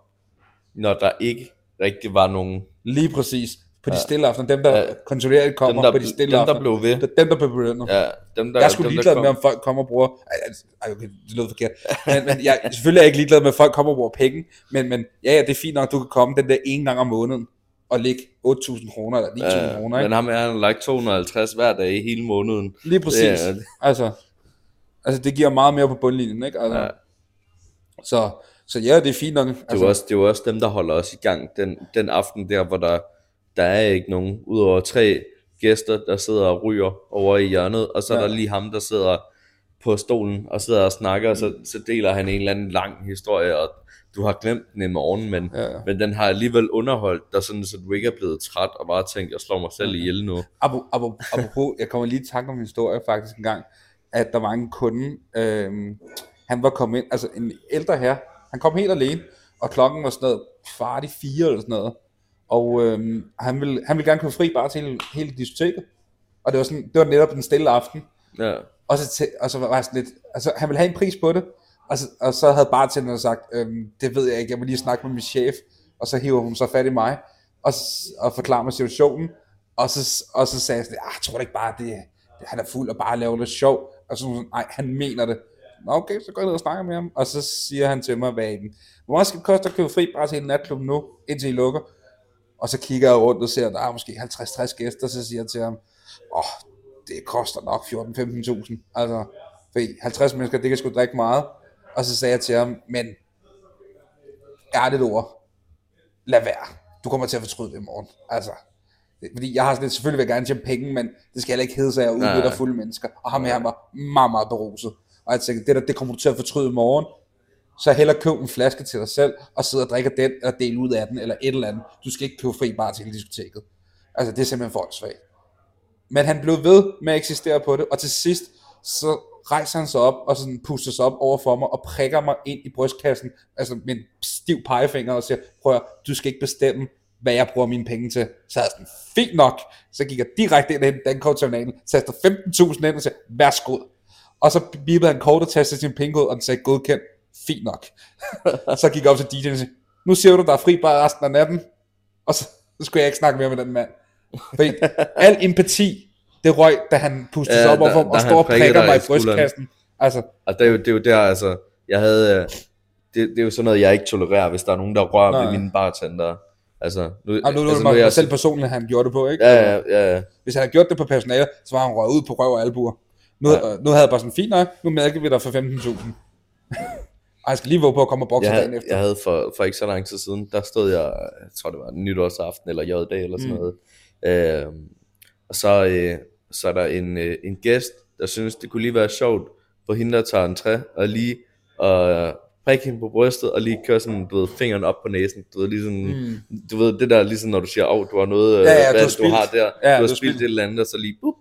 når der ikke rigtig var nogen. Lige præcis. på de stille aftener, dem der Ja. kontinuerligt kommer Dem, der, på de stille dem, der aftener. blev ved. Dem, der blev belønnet. Ja, dem, der, jeg er sgu ligeglad med, om folk kommer og bruger... Ej, altså, ej okay, det lød forkert. Men, men jeg, selvfølgelig er jeg ikke ligeglad med, at folk kommer og bruger penge. Men, men ja, ja, det er fint nok, at du kan komme den der ene gang om måneden og lægge 8.000 kroner eller 9.000 Ja, kroner. men Ikke? ham er han lagt 250 hver dag i hele måneden. Lige præcis. Det er- Altså, altså, det giver meget mere på bundlinjen, ikke? Altså, Ja. så, så ja, det er fint nok. Det er, Altså, også, det er jo også dem, der holder os i gang den, den aften der, hvor der, der er ikke nogen, udover tre gæster, der sidder og ryger over i hjørnet, og så er Ja. der lige ham, der sidder på stolen og sidder og snakker, og så, så deler han en eller anden lang historie, og du har glemt den i morgen, men, Ja. men den har alligevel underholdt dig, sådan, så du ikke er blevet træt og bare tænkt, jeg slår mig selv ihjel nu. Ap- ap- apropos, jeg kommer lige i tanke om en historie faktisk en gang, at der var en kunde, øhm, han var kommet ind, altså en ældre her, han kom helt alene, og klokken var sådan noget kvart i fire eller sådan noget, og øhm, han, ville, han ville gerne købe fri bare til hele, hele diskoteket, og det var, sådan, det var netop den stille aften, Ja, og så, til, og så var jeg sådan lidt, altså han ville have en pris på det, og så, og så havde bartenderen sagt, øhm, det ved jeg ikke, jeg må lige snakke med min chef, og så hiver hun så fat i mig, og, og forklarer mig situationen, og så, og så sagde jeg sådan, ah, jeg tror du ikke bare, det, det, han er fuld og bare laver lidt sjov, og så sådan, nej, han mener det. Nå, okay, så går jeg ned og snakker med ham, og så siger han til mig, hvad er den? Hvor meget skal det koste at købe fri bare til en natklub nu, indtil I lukker? Og så kigger jeg rundt og ser, at der er måske 50-60 gæster, så siger jeg til ham, åh, oh, det koster nok 14-15.000. Altså, fordi 50 mennesker, det kan sgu drikke meget. Og så sagde jeg til ham, men ærligt ord, lad være. Du kommer til at fortryde det i morgen. Altså, fordi jeg har sådan lidt, selvfølgelig vil jeg gerne tjene penge, men det skal heller ikke hedde sig, at jeg udnytter fulde mennesker. Og ham her var meget, meget beruset. Og jeg tænkte, det der, det kommer du til at fortryde i morgen. Så hellere køb en flaske til dig selv, og sidde og drikke den, eller dele ud af den, eller et eller andet. Du skal ikke købe fri bare til diskoteket. Altså, det er simpelthen for svagt. Men han blev ved med at eksistere på det, og til sidst, så rejser han sig op, og sådan puster sig op over for mig, og prikker mig ind i brystkassen, altså med en stiv pegefinger, og siger, prøv at, du skal ikke bestemme, hvad jeg bruger mine penge til. Så er jeg sådan, fint nok. Så gik jeg direkte ind i den dankortterminalen, satte 15.000 ind og sagde, værsgo. Og så bibede han kort og tastede sin pengekode, og den sagde, godkendt, fint nok. så gik jeg op til DJ'en og sagde, nu siger du, der er fri bare resten af natten. Og så, så skulle jeg ikke snakke mere med den mand. Fordi al empati, det røg, da han pustede Ja, op da og og prikkede prikker mig i brystkassen. Altså, og det er jo, det er jo der, altså, jeg havde, øh, det, det er jo sådan noget, jeg ikke tolererer, hvis der er nogen, der rører Nej. ved mine bartender. Altså, nu, og nu er det altså, mig, er jeg selv personligt, han gjorde det på, ikke? Ja, ja, ja, ja. Hvis han havde gjort det på personale, så var han røget ud på røv og albuer. Nu, Ja. ja. nu havde jeg bare sådan, fint nok, nu mærker vi dig for 15.000. Ej, jeg skal lige våge på at komme og bokse jeg, dagen efter. jeg havde for, for ikke så lang tid siden, der stod jeg, jeg tror det var nytårsaften eller J-dag eller sådan Mm. noget. Øhm, og så, øh, så er der en, øh, en gæst, der synes, det kunne lige være sjovt på hende, der tager en træ, og lige og prikke hende på brystet, og lige køre sådan, du ved, fingeren op på næsen. Du ved, lige sådan, Mm. du ved, det der, ligesom når du siger, åh, du har noget, øh, Ja, ja, hvad du har du har der, Ja, du har spildt et eller andet, og så lige, bup.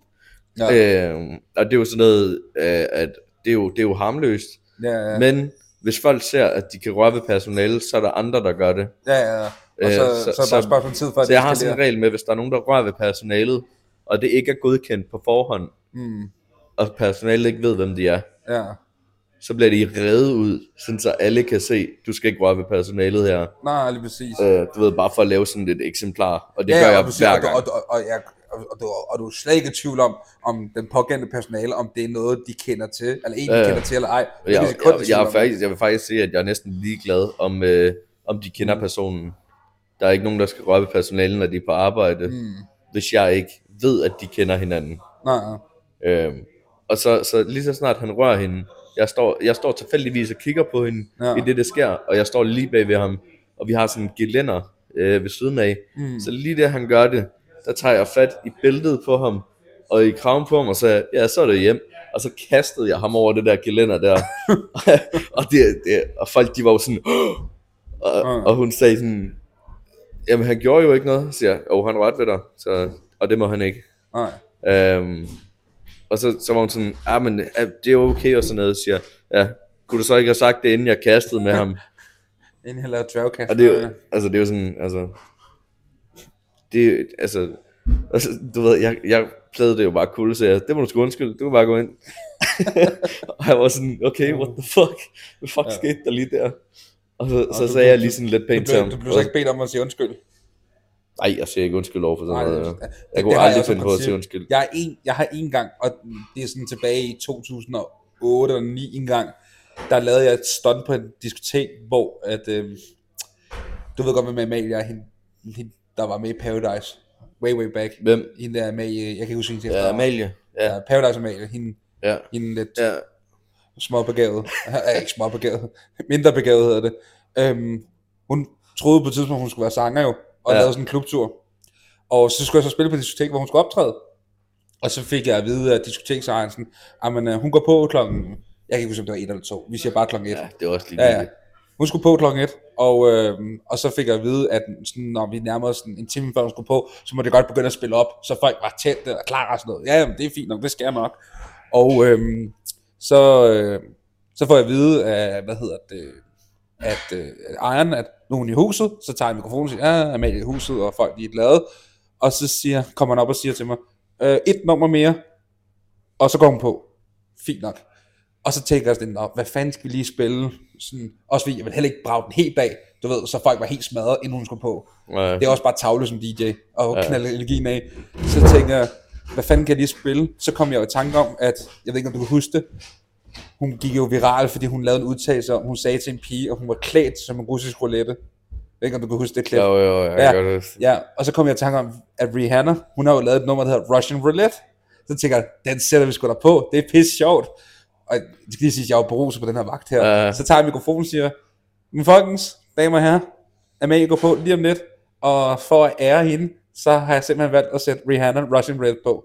Ja. Øhm, og det er jo sådan noget, øh, at det er jo, det er jo harmløst, Ja, ja, men hvis folk ser, at de kan røre ved personalet, så er der andre, der gør det. ja, ja. Og Øh, så, så- så, så, så- for, Så jeg har sådan en regel med, hvis der er nogen, der rører ved personalet, og det ikke er godkendt på forhånd, Mm, og personalet ikke ved, hvem de er, ja. så bliver de revet ud, sådan så alle kan se, du skal ikke røre ved personalet her. Nej, lige præcis. Øh, du ved, bare for at lave sådan et eksemplar, og det ja, gør ja, jeg præcis, hver og, du- gang. Og, og, og, og, og, du, og du er slet ikke i tvivl om, om den pågældende personale, om det er noget, de kender til, eller en, de ja. kender til, eller ej. Det jeg, jeg, tvivl jeg, er faktisk, jeg vil faktisk sige, at jeg er næsten ligeglad, om, øh, om de kender personen. Der er ikke nogen, der skal røre ved personalet, når de er på arbejde, Mm, hvis jeg ikke ved, at de kender hinanden. nej, nej. Øhm, og så, så lige så snart han rører hende, jeg står, jeg står tilfældigvis og kigger på hende, Ja. i det, der sker, og jeg står lige bag ved ham, og vi har sådan en gelænder øh, ved siden af. Mm. Så lige det, han gør det, der tager jeg fat i bæltet på ham, og i kraven på ham, og sagde, ja, så er det hjem. Og så kastede jeg ham over det der gelænder der. og, det, det, og folk, de var jo sådan, og, Ja. og hun sagde sådan, jamen han gjorde jo ikke noget, siger jeg, og han ret ved dig, så, og det må han ikke. nej. Øhm, og så, så var hun sådan, ja, men ja, det er okay og sådan noget, siger ja, kunne du så ikke have sagt det, inden jeg kastede med ham? Inden jeg lavede dværgkast. Og det er jo, altså, det er jo sådan, altså, det er, altså, altså, du ved, jeg, jeg plejede det jo bare cool, så jeg, det må du sgu undskylde, du kan bare gå ind. og jeg var sådan, okay, what the fuck, hvad fuck Ja. skete der lige der? Og så, så du- sagde du- jeg lige sådan lidt pænt til ham. du blev så ikke bedt om at sige undskyld. Nej, jeg siger ikke undskyld over for sådan Nej, noget. det- ja. det- Jeg kunne det aldrig finde på at sige undskyld. Jeg, er en, jeg har en gang, og det er sådan tilbage i 2008 eller 9 en gang, der lavede jeg et stunt på en diskotek, hvor at, øh, du ved godt, hvem Amalie er, hende, hende, der var med i Paradise, way, way back. Hvem? Hende der er med jeg kan ikke huske hendes Ja. Amalie. Ja, Ja, Paradise Amalie, hende, ja. hende lidt ja. småbegavet. Ja, ikke småbegavet. Mindre begavet hedder det. Øhm, hun troede på et tidspunkt, hun skulle være sanger jo, og Ja. lavede sådan en klubtur. Og så skulle jeg så spille på diskotek, hvor hun skulle optræde. Og så fik jeg at vide af diskoteksejeren at øh, hun går på klokken, jeg kan ikke huske, om det var et eller to, vi siger bare klokken et. ja, det er også lige Ja, ja. Hun skulle på klokken et, og, øh, og så fik jeg at vide, at sådan, når vi nærmede os sådan en time før hun skulle på, så må det godt begynde at spille op, så folk var tæt og klar og sådan noget. Ja, jamen, det er fint nok, det skal jeg nok. Og øh, så, øh, så får jeg at vide, at, hvad hedder det, at øh, ejeren, at nu er hun i huset, så tager jeg mikrofonen og siger, ja, Amalie i huset, og folk de er glade. Og så siger, kommer han op og siger til mig, øh, et nummer mere, og så går hun på. Fint nok. Og så tænker jeg sådan, Nå, hvad fanden skal vi lige spille? Sådan, også fordi jeg vil heller ikke brage den helt af, du ved, så folk var helt smadret, inden hun skulle på. Ja. Det er også bare tavle som DJ, og Ja. ja. knalde energien af. Så tænker jeg, hvad fanden kan jeg lige spille? Så kom jeg jo i tanke om, at, jeg ved ikke om du kan huske det, hun gik jo viral, fordi hun lavede en udtalelse om, hun sagde til en pige, at hun var klædt som en russisk roulette. Jeg ved ikke om du kan huske det klip. Jo, jo, jeg Ja. gør det. Ja, og så kom jeg i tanke om, at Rihanna, hun har jo lavet et nummer, der hedder Russian Roulette. Så tænker jeg, den sætter vi sgu da på. Det er pisse sjovt. Og det skal lige sige, at jeg er jo beruset på den her vagt her. Ja. Så tager jeg mikrofonen og siger, men folkens, damer og herrer, Amalie går på lige om lidt. Og for at ære hende, så har jeg simpelthen valgt at sætte Rihanna Russian Roulette på.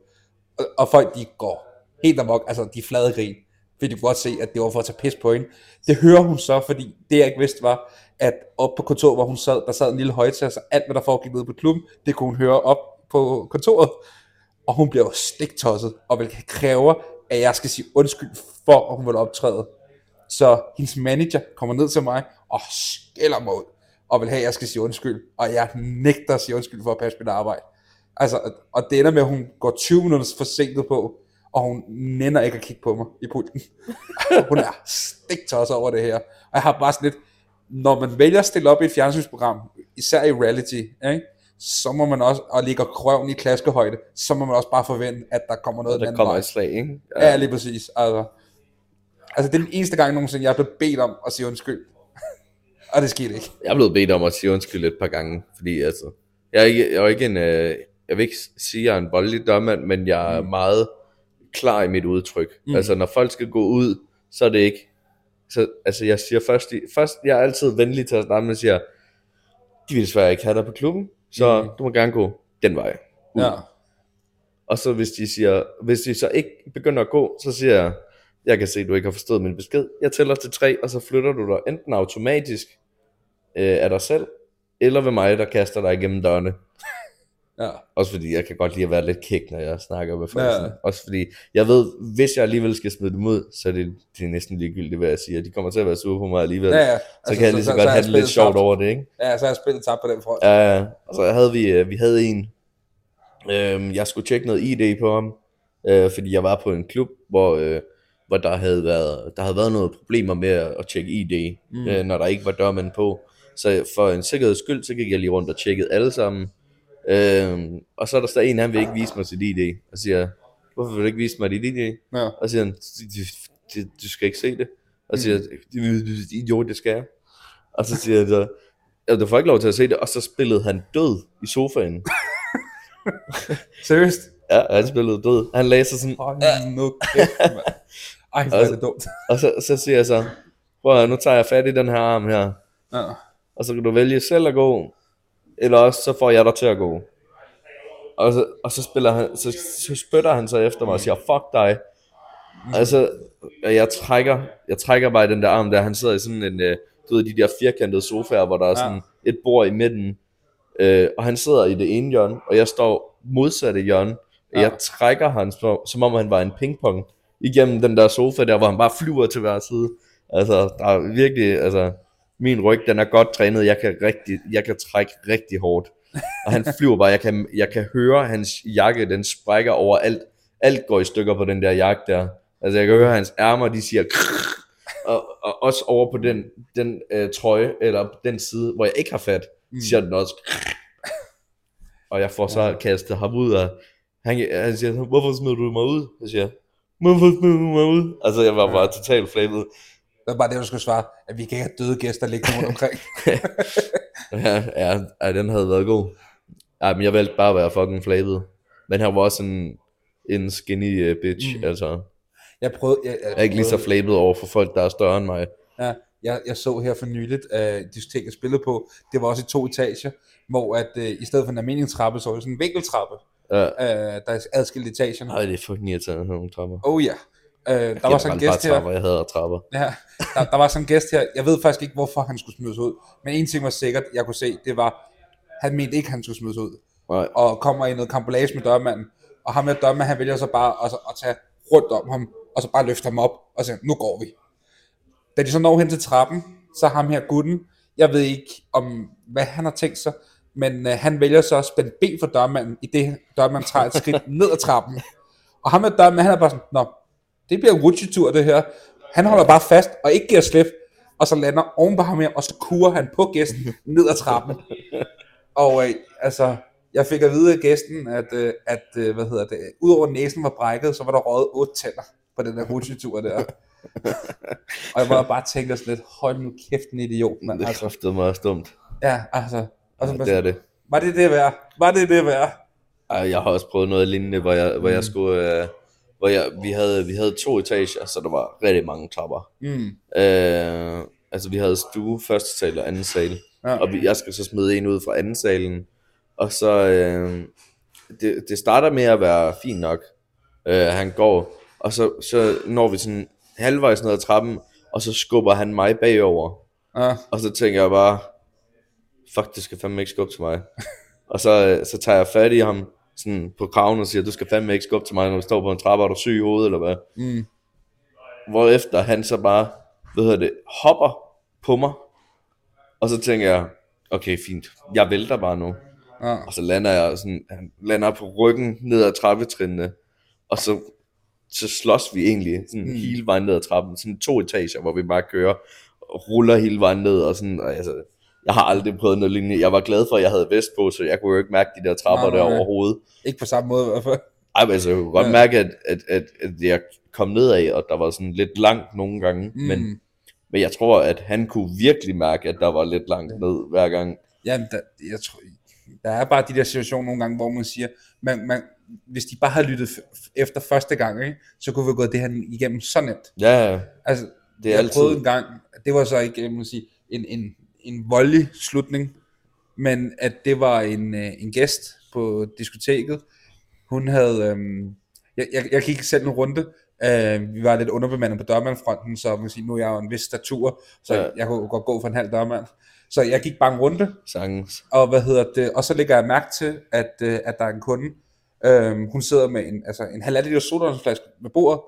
Og, og folk, de går helt amok. Altså, de flade grin. Fordi de kunne godt se, at det var for at tage pis på hende. Det hører hun så, fordi det jeg ikke vidste var, at op på kontoret, hvor hun sad, der sad en lille højtaler, så alt hvad der foregik nede på klubben, det kunne hun høre op på kontoret. Og hun bliver jo stiktosset, og vil kræve, at jeg skal sige undskyld for, at hun vil optræde. Så hendes manager kommer ned til mig, og skælder mig ud, og vil have, at jeg skal sige undskyld. Og jeg nægter at sige undskyld for at passe mit arbejde. Altså, og det ender med, at hun går 20 minutter forsinket på, og hun nænder ikke at kigge på mig i pulten. hun er stiktosset over det her. Og jeg har bare sådan lidt, når man vælger at stille op i et fjernsynsprogram, især i reality, ikke? så må man også, og ligger krøven i klaskehøjde, så må man også bare forvente, at der kommer noget den Der anden kommer vej. et slag, ikke? Ja, lige præcis. Altså, altså, det er den eneste gang nogensinde, jeg er blevet bedt om at sige undskyld. og det skete ikke. Jeg er blevet bedt om at sige undskyld et par gange, fordi altså, jeg er ikke, jeg er ikke en, øh, jeg vil ikke sige, at jeg er en voldelig dørmand, men jeg er Mm. meget klar i mit udtryk. Mm. Altså, når folk skal gå ud, så er det ikke, så, altså jeg siger først, først, jeg er altid venlig til at starte med at sige, de vil desværre ikke have dig på klubben, så mm. du må gerne gå den vej. ud." Ja. Og så hvis de siger, hvis de så ikke begynder at gå, så siger jeg, jeg kan se, at du ikke har forstået min besked. Jeg tæller til tre, og så flytter du dig enten automatisk øh, af dig selv, eller ved mig, der kaster dig igennem dørene. Ja. Også fordi jeg kan godt lide at være lidt kæk, når jeg snakker med folk. Ja. Ja. Også fordi jeg ved, hvis jeg alligevel skal smide dem ud, så er det, det er næsten ligegyldigt, hvad jeg siger. De kommer til at være sure på mig alligevel. Ja, ja. Så kan jeg lige så, godt er have det lidt sjovt tabt. over det, ikke? Ja, så har jeg spillet tabt på den front. Ja, uh, og så havde vi, uh, vi havde en, uh, jeg skulle tjekke noget ID på ham, uh, fordi jeg var på en klub, hvor, uh, hvor der, havde været, der havde været noget problemer med at, tjekke ID, Mm. uh, når der ikke var dørmænd på. Så for en sikkerheds skyld, så gik jeg lige rundt og tjekkede alle sammen. Uh, og så er der så en, han vil ikke vise mig sit ID, og siger, hvorfor vil du ikke vise mig dit ID? Ja. Og siger han, "Du- skal ikke se det. Og siger jeg, idiot, det skal jeg. Og så siger jeg så, ja, du får ikke lov til at se det. Og så spillede han død i sofaen. Seriøst? Ja, han spillede død. Han lagde sig sådan, Hold nu kæft, mand. Ej, hvor er det dumt. og så, så siger jeg så, prøv nu tager jeg fat i den her arm her. Ja. Og så kan du vælge selv at gå, eller også så får jeg dig til at gå. Og så, og så, spiller han, så, så spytter han så efter mig og siger, fuck dig. Altså, jeg trækker, jeg trækker bare i den der arm der, han sidder i sådan en, øh, du ved, de der firkantede sofaer, hvor der er Ja. sådan et bord i midten, øh, og han sidder i det ene hjørne, og jeg står modsat i hjørne, og Ja. jeg trækker ham, som, som om han var en pingpong, igennem den der sofa der, hvor han bare flyver til hver side. Altså, der er virkelig, altså, min ryg, den er godt trænet, jeg kan, rigtig, jeg kan trække rigtig hårdt. Og han flyver bare, jeg kan, jeg kan høre hans jakke, den sprækker over alt. Alt går i stykker på den der jakke der. Altså jeg kan høre hans ærmer, de siger krrr, og, og også over på den, den øh, trøje, eller den side, hvor jeg ikke har fat, Mm. siger den også krrr. Og jeg får så kastet ham ud, og han, han siger, hvorfor smider du mig ud? Jeg siger, hvorfor smider du mig ud? Altså, jeg var bare totalt flabet. Det var bare det, du skulle svare, at vi kan ikke have døde gæster liggende rundt omkring. ja, ja, ja, den havde været god. Ja, men jeg valgte bare at være fucking flabet. Men han var også en, en skinny uh, bitch, mm. altså. Jeg prøvede... Jeg, jeg, Jeg er ikke lige så flabet over for folk, der er større end mig. Ja, jeg, jeg så her for nyligt, at uh, diskotek, jeg spillede på, det var også i to etager, hvor at, uh, i stedet for en almindelig trappe, så var det sådan en vinkeltrappe, Ja. uh, der er adskilt etagerne. Ej, det er fucking irriterende, sådan nogle trapper. Oh ja. Uh, der var sådan en gæst her, Trapper, jeg hader trapper. ja, der, der var sådan en gæst her, jeg ved faktisk ikke, hvorfor han skulle smides ud, men en ting var sikkert, jeg kunne se, det var, han mente ikke, han skulle smides ud, Nej. og kommer i noget kampolage med dørmanden, og ham med dørmanden, han vælger så bare at, at tage rundt om ham, og så bare løfte ham op, og sige, nu går vi. Da de så når hen til trappen, så ham her gutten, jeg ved ikke om, hvad han har tænkt sig, men øh, han vælger så at spænde ben for dørmanden, i det dørmanden tager et skridt ned ad trappen. Og ham med dørmanden, han er bare sådan, nå, det bliver en rutsjetur det her. Han holder bare fast, og ikke giver slip, og så lander oven på ham her, og så kurer han på gæsten ned ad trappen. Og øh, altså, jeg fik at vide af gæsten, at, øh, at øh, hvad hedder det, udover næsen var brækket, så var der røget otte tænder på den der rutsjetur der. og jeg var bare tænke sådan lidt, hold nu kæft en idiot, mand. Det Altså, kraftet meget stumt. ja, altså. Og så, Ja, det er det. Var det det værd? Var det det værd? Ej, jeg har også prøvet noget lignende, hvor jeg, hvor jeg skulle... Øh, hvor jeg, vi, havde, vi havde to etager, så der var rigtig mange trapper. Mm. Øh, altså, vi havde stue, første sal og anden sal. Ja. Og vi, jeg skal så smide en ud fra anden salen. Og så... Øh, det, det starter med at være fint nok. Øh, han går, og så, så når vi sådan halvvejs ned ad trappen, og så skubber han mig bagover. Ja. Og så tænker jeg bare, fuck, det skal fandme ikke skubbe til mig. og så, øh, så tager jeg fat i ham sådan på kraven og siger, du skal fandme ikke skubbe til mig, når du står på en trappe, er du syg i hovedet, eller hvad? Mm. Hvorefter han så bare, hvad hedder det, hopper på mig. Og så tænker jeg, okay, fint, jeg vælter bare nu. Ja. Og så lander jeg sådan, han lander på ryggen ned ad trappetrinene. Og så, så slås vi egentlig sådan mm. hele vejen ned ad trappen. Sådan to etager, hvor vi bare kører og ruller hele vejen ned. Og sådan, og altså, jeg har aldrig prøvet noget lignende. Jeg var glad for, at jeg havde vest på, så jeg kunne jo ikke mærke de der trapper Nej, der nej, nej. overhovedet. Ikke på samme måde i hvert fald. Ej, men altså, jeg kunne godt Ja. mærke, at, at, at, at jeg kom nedad, og der var sådan lidt langt nogle gange. Mm. Men, men jeg tror, at han kunne virkelig mærke, at der var lidt langt ned hver gang. Jamen, der, jeg tror, der er bare de der situationer nogle gange, hvor man siger, man, man, hvis de bare havde lyttet efter første gang, ikke, så kunne vi have gået det her igennem så nemt. Ja, Altså, Det er jeg altid- prøvede en gang, det var så ikke, jeg må sige, en, en, en voldelig slutning, men at det var en, øh, en gæst på diskoteket. Hun havde, øhm, jeg, jeg, jeg gik selv en runde, øh, vi var lidt underbemandet på dørmandfronten, så man sige, nu er jeg jo en vis statur, så Ja. jeg kunne godt gå for en halv dørmand. Så jeg gik bare en runde, sagtens. og hvad hedder det, og så lægger jeg mærke til, at, øh, at der er en kunde, øhm, hun sidder med en, altså en halvandet liter sodavandsflaske ved bordet,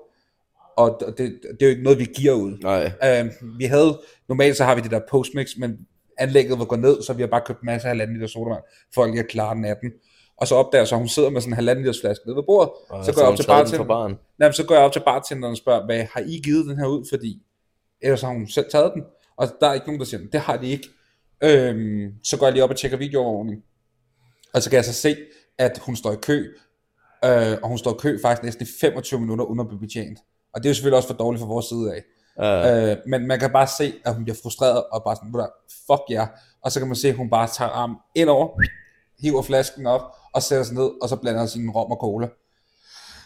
og det, det, er jo ikke noget, vi giver ud. Nej, Øhm, vi havde, normalt så har vi det der postmix, men anlægget var gået ned, så vi har bare købt masser af halvanden liter sodavand, for at lige at klare natten. Og så opdager så, hun sidder med sådan en halvanden liters flaske nede ved bordet, og så går jeg op til bartenderen. Nej, så går jeg op til bartenderen og spørger, hvad har I givet den her ud, fordi ellers har hun selv taget den, og der er ikke nogen, der siger, det har de ikke. Øhm, så går jeg lige op og tjekker videoovervågning, og så kan jeg så se, at hun står i kø, øh, og hun står i kø faktisk næsten i 25 minutter uden at blive betjent. Og det er jo selvfølgelig også for dårligt fra vores side af. Ja, Øh, men man kan bare se, at hun bliver frustreret, og bare sådan, "Ved du hvad, fuck jer. Yeah. Og så kan man se, at hun bare tager armen ind over, hiver flasken op, og sætter sig ned, og så blander sin rom og cola.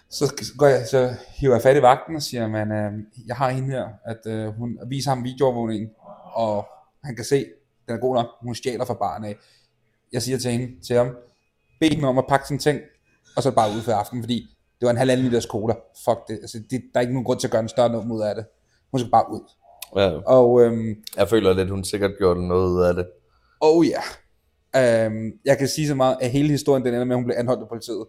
Så, går jeg, så hiver jeg fat i vagten og siger, man, øh, jeg har hende her, at øh, hun viser ham videoovervågningen, og han kan se, den er god nok, hun stjæler fra barnet af. Jeg siger til hende, til ham, bed hende om at pakke sine ting, og så bare ud for aftenen, fordi det var en halvanden liters cola. Fuck det, altså, det, der er ikke nogen grund til at gøre en større nummer ud af det. Hun skal bare ud. ja. Og øhm, Jeg føler lidt, hun sikkert gjorde noget ud af det. oh ja, øhm, jeg kan sige så meget, at hele historien den ender med, at hun blev anholdt af politiet.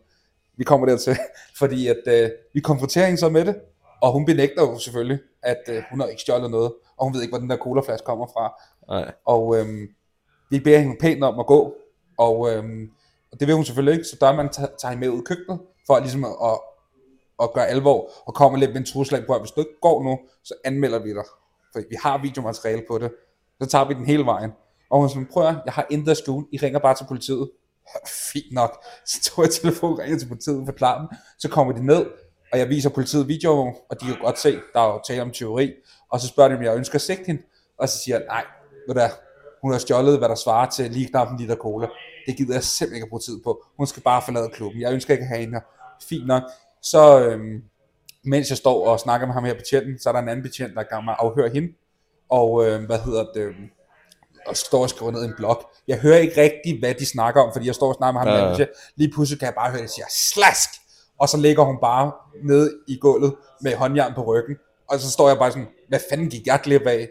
Vi kommer dertil, fordi at øh, vi konfronterer hende så med det, og hun benægter jo selvfølgelig, at øh, hun har ikke stjålet noget, og hun ved ikke, hvor den der colaflaske kommer fra. Nej. Og øhm, vi beder hende pænt om at gå, og, øhm, og det vil hun selvfølgelig ikke, så der man tager tager hende med ud i køkkenet, for ligesom at, at, at gøre alvor, og kommer lidt med en truslag på, at hvis du ikke går nu, så anmelder vi dig. For vi har videomateriale på det. Så tager vi den hele vejen. Og hun siger, prøv at, jeg har intet at skjule, I ringer bare til politiet. Fint nok. Så tog jeg telefonen, ringer til politiet og forklarer dem. Så kommer de ned, og jeg viser politiet video, og de kan godt se, der er jo tale om teori. Og så spørger de, om jeg ønsker at sigte hende. Og så siger jeg, nej, ved du hun har stjålet, hvad der svarer til lige knap en liter cola. Det gider jeg simpelthen ikke at bruge tid på. Hun skal bare forlade klubben. Jeg ønsker ikke at have hende her. Fint nok. Så øhm, mens jeg står og snakker med ham her betjenten, så er der en anden betjent, der er med at afhøre hende. Og øh, hvad hedder det, øhm, og står og skriver ned i en blog. Jeg hører ikke rigtigt, hvad de snakker om, fordi jeg står og snakker med ham. Ja. Ja. Lige pludselig kan jeg bare høre, at de siger, slask! Og så ligger hun bare nede i gulvet med håndjern på ryggen. Og så står jeg bare sådan, hvad fanden gik jeg glip af?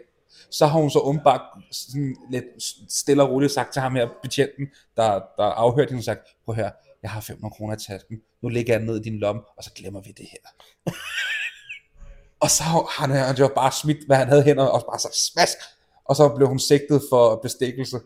Så har hun så umiddelbart sådan lidt stille og roligt sagt til ham her, betjenten, der, der afhørte hende, sagt, prøv her, jeg har 500 kroner i tasken, nu lægger jeg den ned i din lomme, og så glemmer vi det her. og så har han, han jo bare smidt, hvad han havde i hænderne, og bare så smask, og så blev hun sigtet for bestikkelse.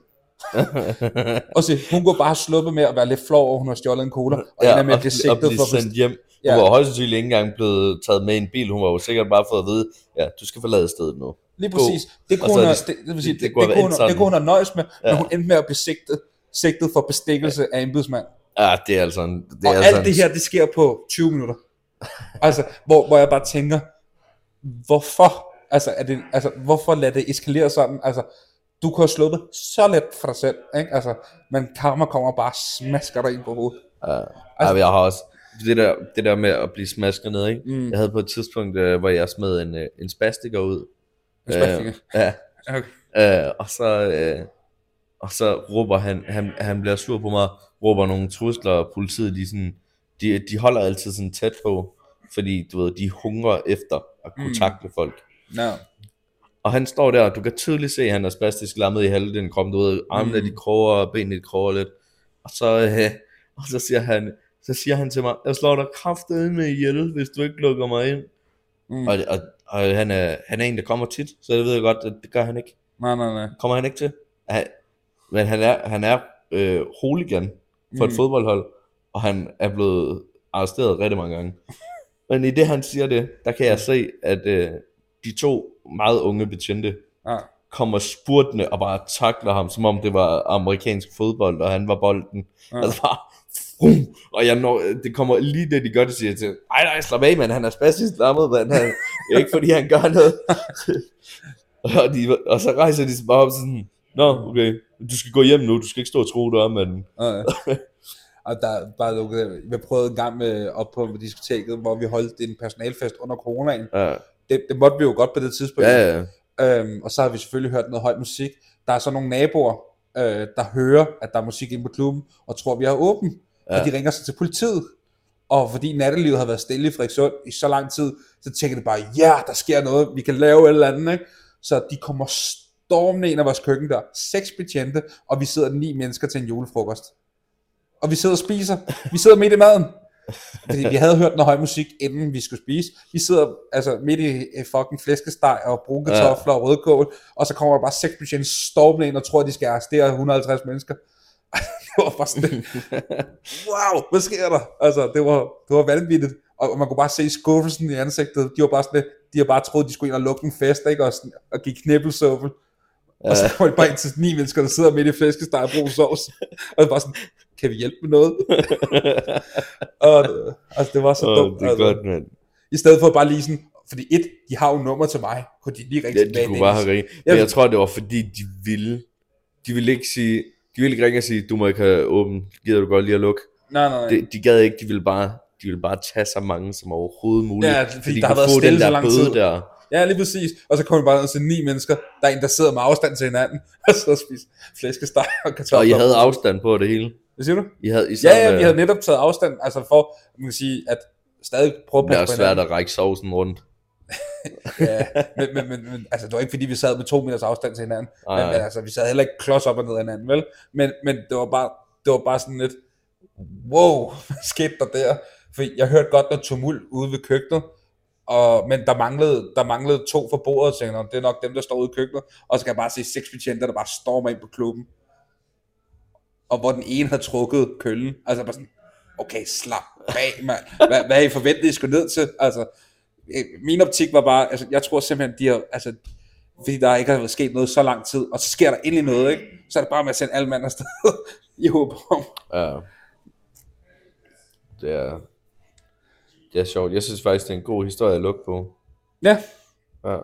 og så hun kunne bare sluppet med at være lidt flov over, hun har stjålet en cola, og ja, ender med at blive og sigtet blive for sendt hjem. Hun Ja. var højst sandsynligt ikke engang blevet taget med i en bil. Hun var jo sikkert bare fået at vide, ja, du skal forlade stedet nu. Lige præcis. Det kunne hun, det- det, sige, det- det, det det, kunne det, kunne hun, nøjes med, ja. Ja. men hun endte med at blive sigtet, sigtet for bestikkelse af embedsmand. Ja, det er altså en, det er Og altså alt det her, det sker på 20 minutter. altså, hvor, hvor jeg bare tænker, hvorfor? Altså, er det, altså, hvorfor lade det eskalere sådan? Altså, du kunne have sluppet så let for dig selv, ikke? Altså, men karma kommer bare og smasker dig ind på hovedet. Ja, altså, jeg har også det der, det der med at blive smasket ned, ikke? Mm. Jeg havde på et tidspunkt, øh, hvor jeg smed en, øh, en spastiker ud. Øh, ja. Okay. Øh, og så øh, og så råber han, han, han bliver sur på mig, råber nogle trusler, og politiet, de, sådan, de, de holder altid sådan tæt på, fordi du ved, de hungrer efter at kunne Mm. takle folk. No. Og han står der, og du kan tydeligt se, at han er spastisk lammet i halvdelen kroppen, du ved, armene Mm. de kroger, og benene de kroger lidt. Og så, øh, og så siger han, så siger han til mig, jeg slår dig kraftedet med ihjel, hvis du ikke lukker mig ind. Mm. Og, og, og han, er, han er en, der kommer tit, så jeg ved godt, at det gør han ikke. Nej, nej, nej. Kommer han ikke til. Han, men han er, han er øh, hooligan for et Mm. fodboldhold, og han er blevet arresteret rigtig mange gange. Men i det, han siger det, der kan jeg se, at øh, de to meget unge betjente Ja. kommer spurtende og bare takler ham, som om det var amerikansk fodbold, og han var bolden. Ja. Altså bare, frum, og jeg når, det kommer lige det, de gør, det siger til, ej nej, slap af, mand, han er spastisk lammet, mand, han, er ikke fordi, han gør noget. og, de, og så rejser de sig bare op sådan, nå, okay, du skal gå hjem nu, du skal ikke stå og tro, du er, mand. Ja. Og der er bare lukket, vi prøvede en gang med, op på diskoteket, hvor vi holdt en personalfest under coronaen. Ja, Det, det måtte vi jo godt på det tidspunkt. ja, ja. Øhm, og så har vi selvfølgelig hørt noget høj musik. Der er så nogle naboer, øh, der hører, at der er musik inde på klubben, og tror, vi har åben. Ja. Og de ringer så til politiet. Og fordi nattelivet har været stille i Frederikssund i så lang tid, så tænker de bare, ja, der sker noget, vi kan lave et eller andet. Ikke? Så de kommer stormende ind af vores køkken der. Seks betjente, og vi sidder ni mennesker til en julefrokost. Og vi sidder og spiser. Vi sidder midt i maden. Fordi vi havde hørt noget høj musik, inden vi skulle spise. Vi sidder altså midt i fucking flæskesteg og brune kartofler ja. og rødkål, og så kommer der bare seks betjente stormende ind og tror, at de skal arrestere 150 mennesker. det var bare sådan, wow, hvad sker der? Altså, det var, det var vanvittigt. Og man kunne bare se skuffelsen i ansigtet. De var bare sådan lidt, de har bare troet, de skulle ind og lukke en fest, ikke? Og, sådan, og give knibbelsuppe. Og så kommer de bare ind til ni mennesker, der sidder midt i flæskesteg og brun sovs. Og det bare sådan, kan vi hjælpe med noget? og, det- altså, det var så Åh, dumt. det er altså. godt, mand. I stedet for bare lige sådan, fordi et, de har jo nummer til mig, kunne de lige ringe Ja, tilbage. de kunne bare have ringet. Jeg- Men jeg tror, det var fordi, de ville, de ville ikke sige, de ville ikke ringe og sige, du må ikke have åben, gider du godt lige at lukke. Nej, nej, nej. De, de gad ikke, de ville bare, de ville bare tage så mange som overhovedet muligt. Ja, fordi de der har været få så lang bøde tid. der. Ja, lige præcis. Og så kommer bare til ni mennesker. Der er en, der sidder med afstand til hinanden, og så spiser flæskesteg og kartofler. Og I havde afstand på det hele. Hvad siger du? I havde, I Ja, ja, vi havde netop taget afstand, altså for, man kan sige, at stadig prøve at Det er på svært at række sovsen rundt. Ja, men, men, men, men, altså det var ikke fordi, vi sad med to meters afstand til hinanden. Nej, Men, men altså, vi sad heller ikke klods op og ned af hinanden, vel? Men, men det var bare, det var bare sådan lidt, wow, hvad skete der der? For jeg hørte godt noget tumult ude ved køkkenet, og, men der manglede, der manglede to for bordet, "Nå, det er nok dem, der står ude i køkkenet. Og så kan jeg bare se seks betjenter, der bare stormer ind på klubben. Og hvor den ene havde trukket køllen. Altså bare sådan, okay, slap af, mand. Hvad, hvad er I forventet, I skulle ned til? Altså, min optik var bare, altså, jeg tror simpelthen, de har, altså, fordi der ikke har sket noget så lang tid, og så sker der endelig noget, ikke? Så er det bare med at sende alle mand afsted. I håb om. Ja. Det er, det er sjovt. Jeg synes faktisk, det er en god historie at lukke på. Ja, Ja.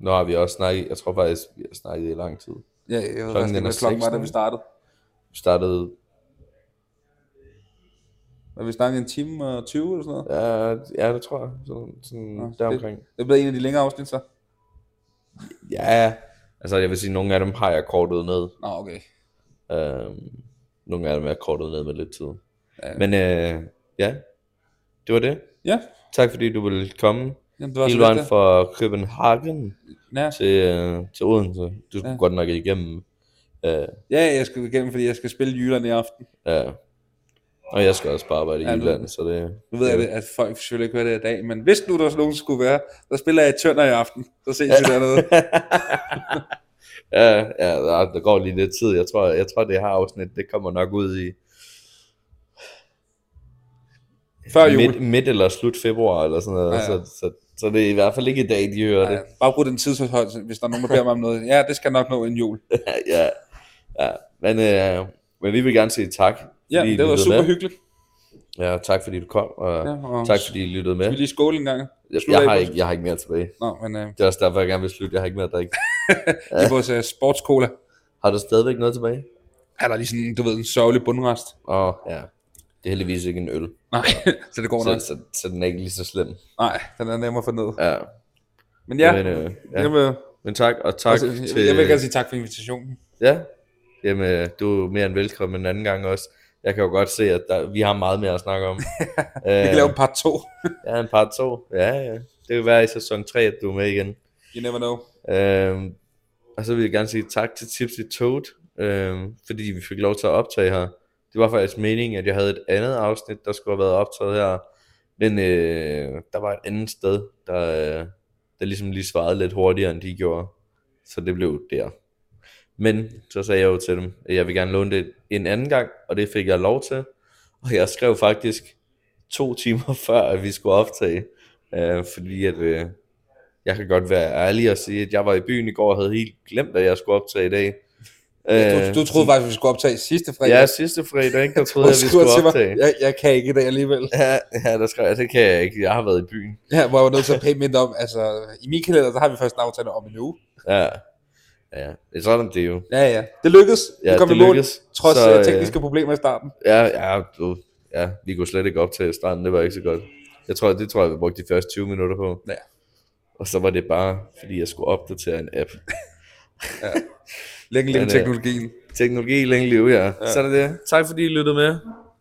Nu har vi også snakket, jeg tror faktisk, vi har snakket i lang tid. ja jeg ved faktisk er hvad klokken var, da vi startede. Vi startede, Var vi snakkede en time og 20 eller sådan noget? ja, ja det tror jeg, sådan, sådan Nå, deromkring. Det blev en af de længere afsnit så. Ja, altså jeg vil sige, nogle af dem har jeg kortet ned. Nå, okay. Øhm, nogle af dem er kortet ned med lidt tid. Ja. Men øh, ja, det var det. Ja, Tak fordi du ville komme Jamen, det var hele vejen det. fra København Ja. til, øh, til Odense. Du skulle ja. godt nok igennem. Øh, ja, jeg skal igennem, fordi jeg skal spille Jylland i aften. ja. Og jeg skal også bare arbejde i Ja, Jylland, så det... Nu ved jeg, at folk selvfølgelig ikke hører det i dag, men hvis nu der nogen skulle være, så spiller jeg Tønder i aften. Så ses vi dernede. ja, ja der, der går lige lidt tid. Jeg tror, jeg tror det her afsnit, det kommer nok ud i Før jul. midt, midt eller slut februar, eller sådan noget. Ja, Ja. Så, så, så det er i hvert fald ikke i dag, de hører Ja, det. bare brug den tidshold, hvis der er nogen, der beder mig om noget. Ja, det skal nok nå en jul. ja, ja. Men, øh, men vi vil gerne sige tak. Ja, det var super med. hyggeligt. Ja, tak fordi du kom, og Ja, og tak fordi I lyttede med. Skal vi lige skåle en gang? Jeg, jeg, har ikke, jeg har ikke mere tilbage. Nå, men øh, Det er også derfor, jeg gerne vil slutte. Jeg har ikke mere at drikke. i vores uh, sportscola, Har du stadigvæk noget tilbage? er der lige sådan, du ved, en sørgelig bundrest. Åh, oh, ja. Det er heldigvis ikke en øl, Nej, så det går nok. så, så, så den er ikke lige så slem. Nej, den er nemmere for ned. Ja, Men ja, Men, øh, ja. jeg, vil, men tak, og tak altså, til... jeg vil gerne sige tak for invitationen. Ja, jamen, du er mere end velkommen en anden gang også. Jeg kan jo godt se, at der, vi har meget mere at snakke om. Vi kan lave en part 2. Ja, en part 2. Ja, ja. Det kan være i sæson 3, at du er med igen. You never know. Øhm, og så vil jeg gerne sige tak til Tipsy Toad, øhm, fordi vi fik lov til at optage her. Det var faktisk meningen, at jeg havde et andet afsnit, der skulle have været optaget her. Men øh, der var et andet sted, der, øh, der ligesom lige svarede lidt hurtigere, end de gjorde. Så det blev der. Men så sagde jeg jo til dem, at jeg vil gerne låne det en anden gang, og det fik jeg lov til. Og jeg skrev faktisk to timer før, at vi skulle optage. Øh, fordi at, øh, jeg kan godt være ærlig og sige, at jeg var i byen i går og havde helt glemt, at jeg skulle optage i dag. Øh, Du, du troede faktisk, vi skulle optage sidste fredag. Ja, sidste fredag, ikke? Der troede jeg, vi skulle til mig, optage. Jeg, jeg kan ikke i dag alligevel. Ja, ja, der skrev jeg, det kan jeg ikke. Jeg har været i byen. Ja, hvor jeg var nødt til at pæne mindre om, altså i min kalender, der har vi først en aftale om en uge. Ja, ja. Det sådan, det er jo. Ja, ja. Det lykkedes. Ja, vi kom det i mål, lykkedes. trods Så, øh, øh, tekniske problemer i starten. Ja, ja, du, ja, vi kunne slet ikke optage i starten. Det var ikke så godt. Jeg tror, det tror jeg, vi brugte de første 20 minutter på. Ja. Og så var det bare, fordi jeg skulle opdatere en app. Længe længe Men, øh, teknologien. Teknologi længe liv, ja. ja. Så er det. Tak fordi I lyttede med.